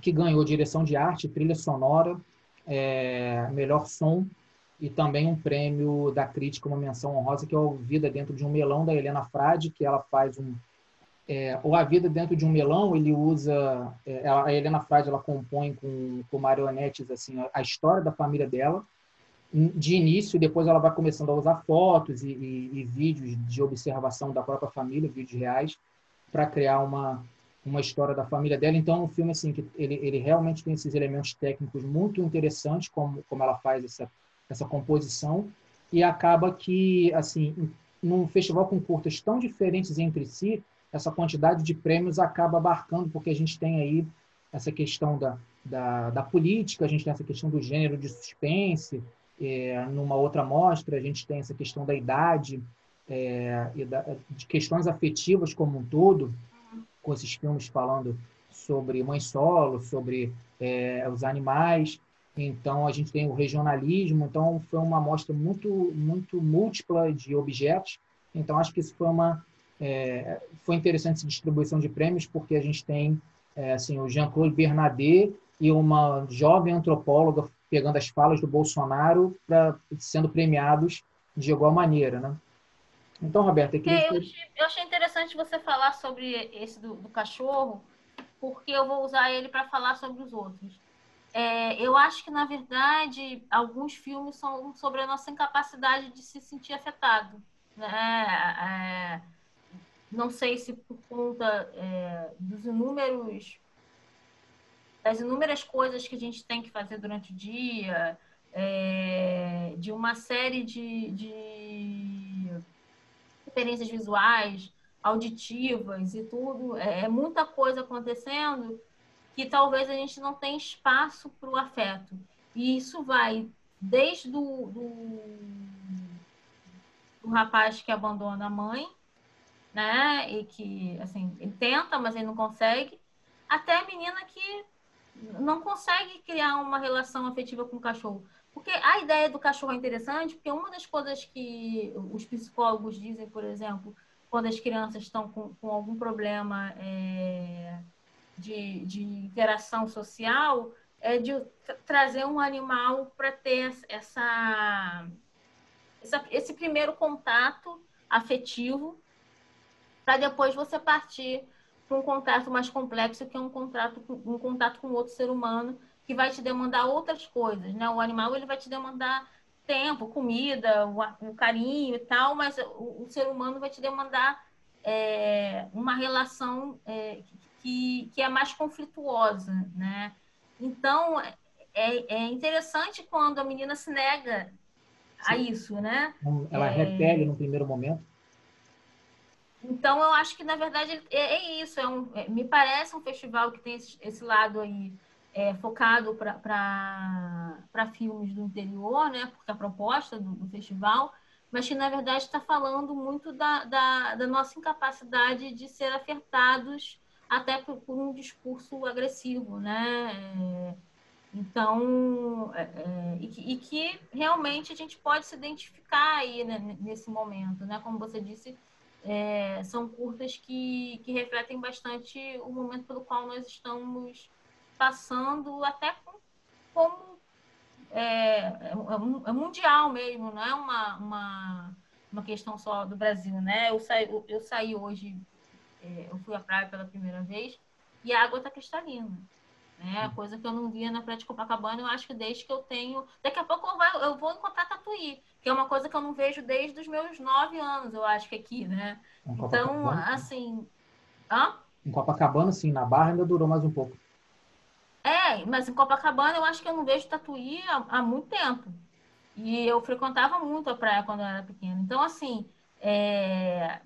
que ganhou direção de arte, trilha sonora, é, melhor som e também um prêmio da crítica, uma menção honrosa, que é o Vida Dentro de um Melão, da Helena Frade, que ela faz um... É, o A Vida Dentro de um Melão, ele usa... É, a Helena Frade, ela compõe com, com marionetes assim, a história da família dela, de início, depois ela vai começando a usar fotos e, e, e vídeos de observação da própria família, vídeos reais, para criar uma, uma história da família dela. Então, é um filme assim que ele, ele realmente tem esses elementos técnicos muito interessantes, como, como ela faz essa, essa composição, e acaba que, assim, num festival com curtas tão diferentes entre si, essa quantidade de prêmios acaba abarcando, porque a gente tem aí essa questão da, da, da política, a gente tem essa questão do gênero de suspense, é, numa outra mostra, a gente tem essa questão da idade, é, e da, de questões afetivas como um todo, com esses filmes falando sobre mãe solo, sobre é, os animais. Então a gente tem o regionalismo. Então foi uma amostra muito muito múltipla de objetos. Então acho que isso foi uma é, foi interessante essa distribuição de prêmios porque a gente tem é, assim o Jean-Claude Bernadet e uma jovem antropóloga pegando as falas do Bolsonaro para sendo premiados de igual maneira, né? Então, Roberta, aqui... É, eu, achei, eu achei interessante você falar sobre esse do, do cachorro, porque eu vou usar ele para falar sobre os outros. É, eu acho que, na verdade, alguns filmes são sobre a nossa incapacidade de se sentir afetado. Né? É, não sei se por conta é, dos inúmeros das inúmeras coisas que a gente tem que fazer durante o dia, é, de uma série de, de experiências visuais, auditivas e tudo, é, é muita coisa acontecendo que talvez a gente não tenha espaço para o afeto. E isso vai desde do, do, do, rapaz que abandona a mãe, né? E que, assim, ele tenta, mas ele não consegue, até a menina que não consegue criar uma relação afetiva com o cachorro. Porque a ideia do cachorro é interessante, porque uma das coisas que os psicólogos dizem, por exemplo, quando as crianças estão com, com algum problema é, de, de interação social, é de trazer um animal para ter essa, essa, esse primeiro contato afetivo, para depois você partir para um contato mais complexo, que é um contato, um contato com outro ser humano, que vai te demandar outras coisas, né? O animal ele vai te demandar tempo, comida, o, o carinho e tal, mas o, o, ser humano vai te demandar é, uma relação é, que, que é mais conflituosa, né? Então, é, é interessante quando a menina se nega Sim. a isso, né? Ela é... repele no primeiro momento. Então, eu acho que, na verdade, é, é isso. É um, é, me parece um festival que tem esse, esse lado aí é, focado para filmes do interior, né? Porque a proposta do, do festival, mas que, na verdade, está falando muito da, da, da, nossa incapacidade de ser afetados até por, por um discurso agressivo, né? É, então, é, e, que, e, que, realmente a gente pode se identificar aí né, nesse momento, né? Como você disse, é, são curtas que, que refletem bastante o momento pelo qual nós estamos passando, até como é, é, é, mundial mesmo, não é uma, uma, uma questão só do Brasil, né? Eu saí, eu saí hoje, é, eu fui à praia pela primeira vez e a água está cristalina. Né? Coisa que eu não via na Praia de Copacabana, eu acho que desde que eu tenho. Daqui a pouco eu, vai, eu vou encontrar Tatuí, que é uma coisa que eu não vejo desde os meus nove anos, eu acho que aqui, né? Então, assim. Hã? Em Copacabana, sim, na Barra ainda durou mais um pouco. É, mas em Copacabana eu acho que eu não vejo Tatuí há, há muito tempo. E eu frequentava muito a praia quando eu era pequena. Então, assim, é...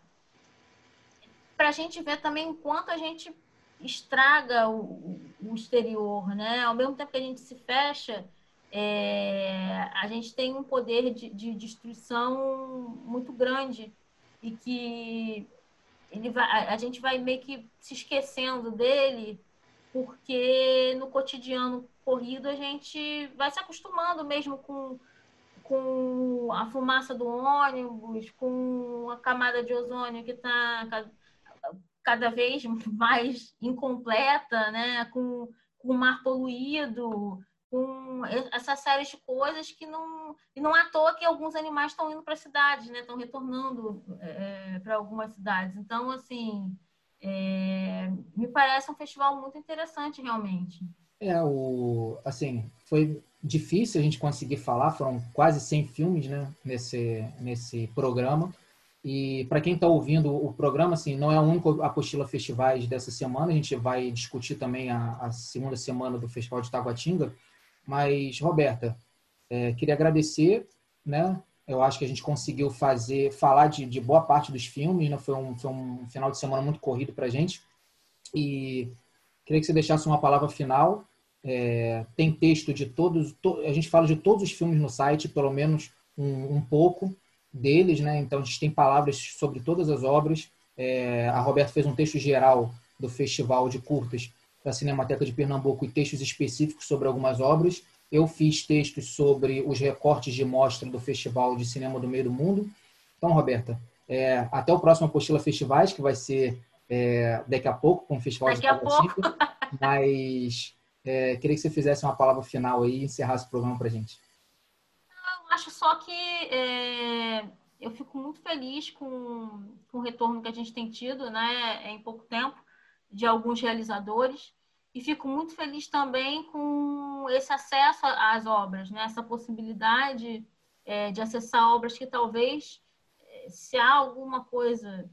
para a gente ver também o quanto a gente estraga o, o, exterior, né? Ao mesmo tempo que a gente se fecha, é... a gente tem um poder de, de destruição muito grande e que ele vai, a gente vai meio que se esquecendo dele porque no cotidiano corrido a gente vai se acostumando mesmo com, com a fumaça do ônibus, com a camada de ozônio que está cada, vez mais incompleta, né? com, com o mar poluído, com essa série de coisas que não. E não é à toa que alguns animais estão indo para cidades, né? Estão retornando é, para algumas cidades. Então, assim, é, me parece um festival muito interessante, realmente. É, o, assim, foi difícil a gente conseguir falar, foram quase 100 filmes, né, nesse, nesse programa. E para quem está ouvindo o programa, assim, não é a única apostila festivais dessa semana, a gente vai discutir também a, a segunda semana do Festival de Taguatinga. Mas, Roberta, é, queria agradecer, né, eu acho que a gente conseguiu fazer, falar de, de boa parte dos filmes, né? Foi um, foi um final de semana muito corrido para a gente. E queria que você deixasse uma palavra final. É, tem texto de todos, to, a gente fala de todos os filmes no site, pelo menos um, um, pouco deles, né? Então a gente tem palavras sobre todas as obras. É, a Roberta fez um texto geral do Festival de Curtas da Cinemateca de Pernambuco e textos específicos sobre algumas obras. Eu fiz textos sobre os recortes de mostra do Festival de Cinema do Meio do Mundo. Então, Roberta, é, até o próximo Apostila Festivais, que vai ser é, daqui a pouco, com o Festival daqui de Taguatinga. Mas é, queria que você fizesse uma palavra final aí e encerrasse o programa para gente. Acho só que é, eu fico muito feliz com, com o retorno que a gente tem tido né, em pouco tempo de alguns realizadores. E fico muito feliz também com esse acesso às obras, né? essa possibilidade é, de acessar obras que talvez, é, se há alguma coisa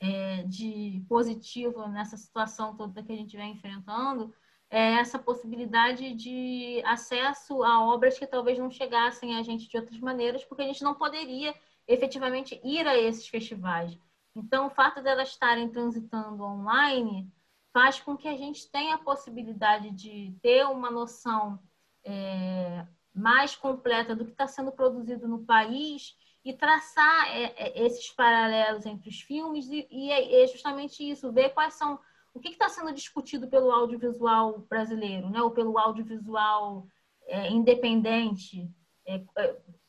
é, de positivo nessa situação toda que a gente vem enfrentando, é essa possibilidade de acesso a obras que talvez não chegassem a gente de outras maneiras, porque a gente não poderia efetivamente ir a esses festivais. Então, o fato delas estarem transitando online faz com que a gente tenha a possibilidade de ter uma noção é, mais completa do que está sendo produzido no país e traçar é, é, esses paralelos entre os filmes e, e é, é justamente isso, ver quais são o que está sendo discutido pelo audiovisual brasileiro, né, ou pelo audiovisual é, independente, é,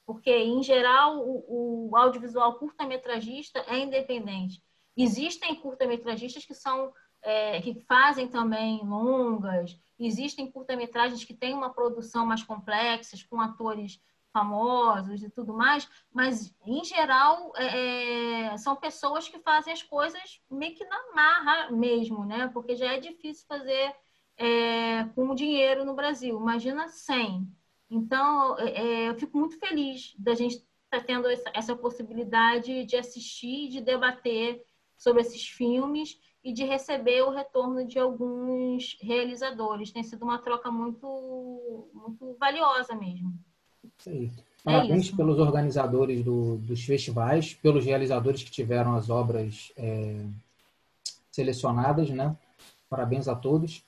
porque em geral o, o audiovisual curta-metragista é independente. Existem curta-metragistas que são é, que fazem também longas, existem curta-metragens que têm uma produção mais complexa, com atores famosos e tudo mais, mas em geral é, é, são pessoas que fazem as coisas meio que na marra mesmo, né? Porque já é difícil fazer é, com dinheiro no Brasil. Imagina 100. Então, é, é, eu fico muito feliz da gente estar tá tendo essa, essa possibilidade de assistir, de debater sobre esses filmes e de receber o retorno de alguns realizadores. Tem sido uma troca muito, muito valiosa mesmo. Isso aí. É Parabéns é pelos organizadores do, dos festivais, pelos realizadores que tiveram as obras é, selecionadas, né? Parabéns a todos.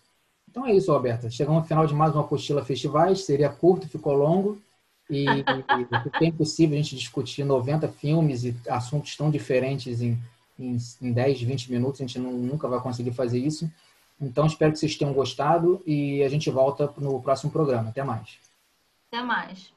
Então é isso, Roberta. Chegamos ao final de mais uma apostila festivais. Seria curto, ficou longo. E, e é impossível a gente discutir 90 filmes e assuntos tão diferentes em, em, em 10, 20 minutos. A gente não, nunca vai conseguir fazer isso. Então espero que vocês tenham gostado e a gente volta no próximo programa. Até mais. Até mais.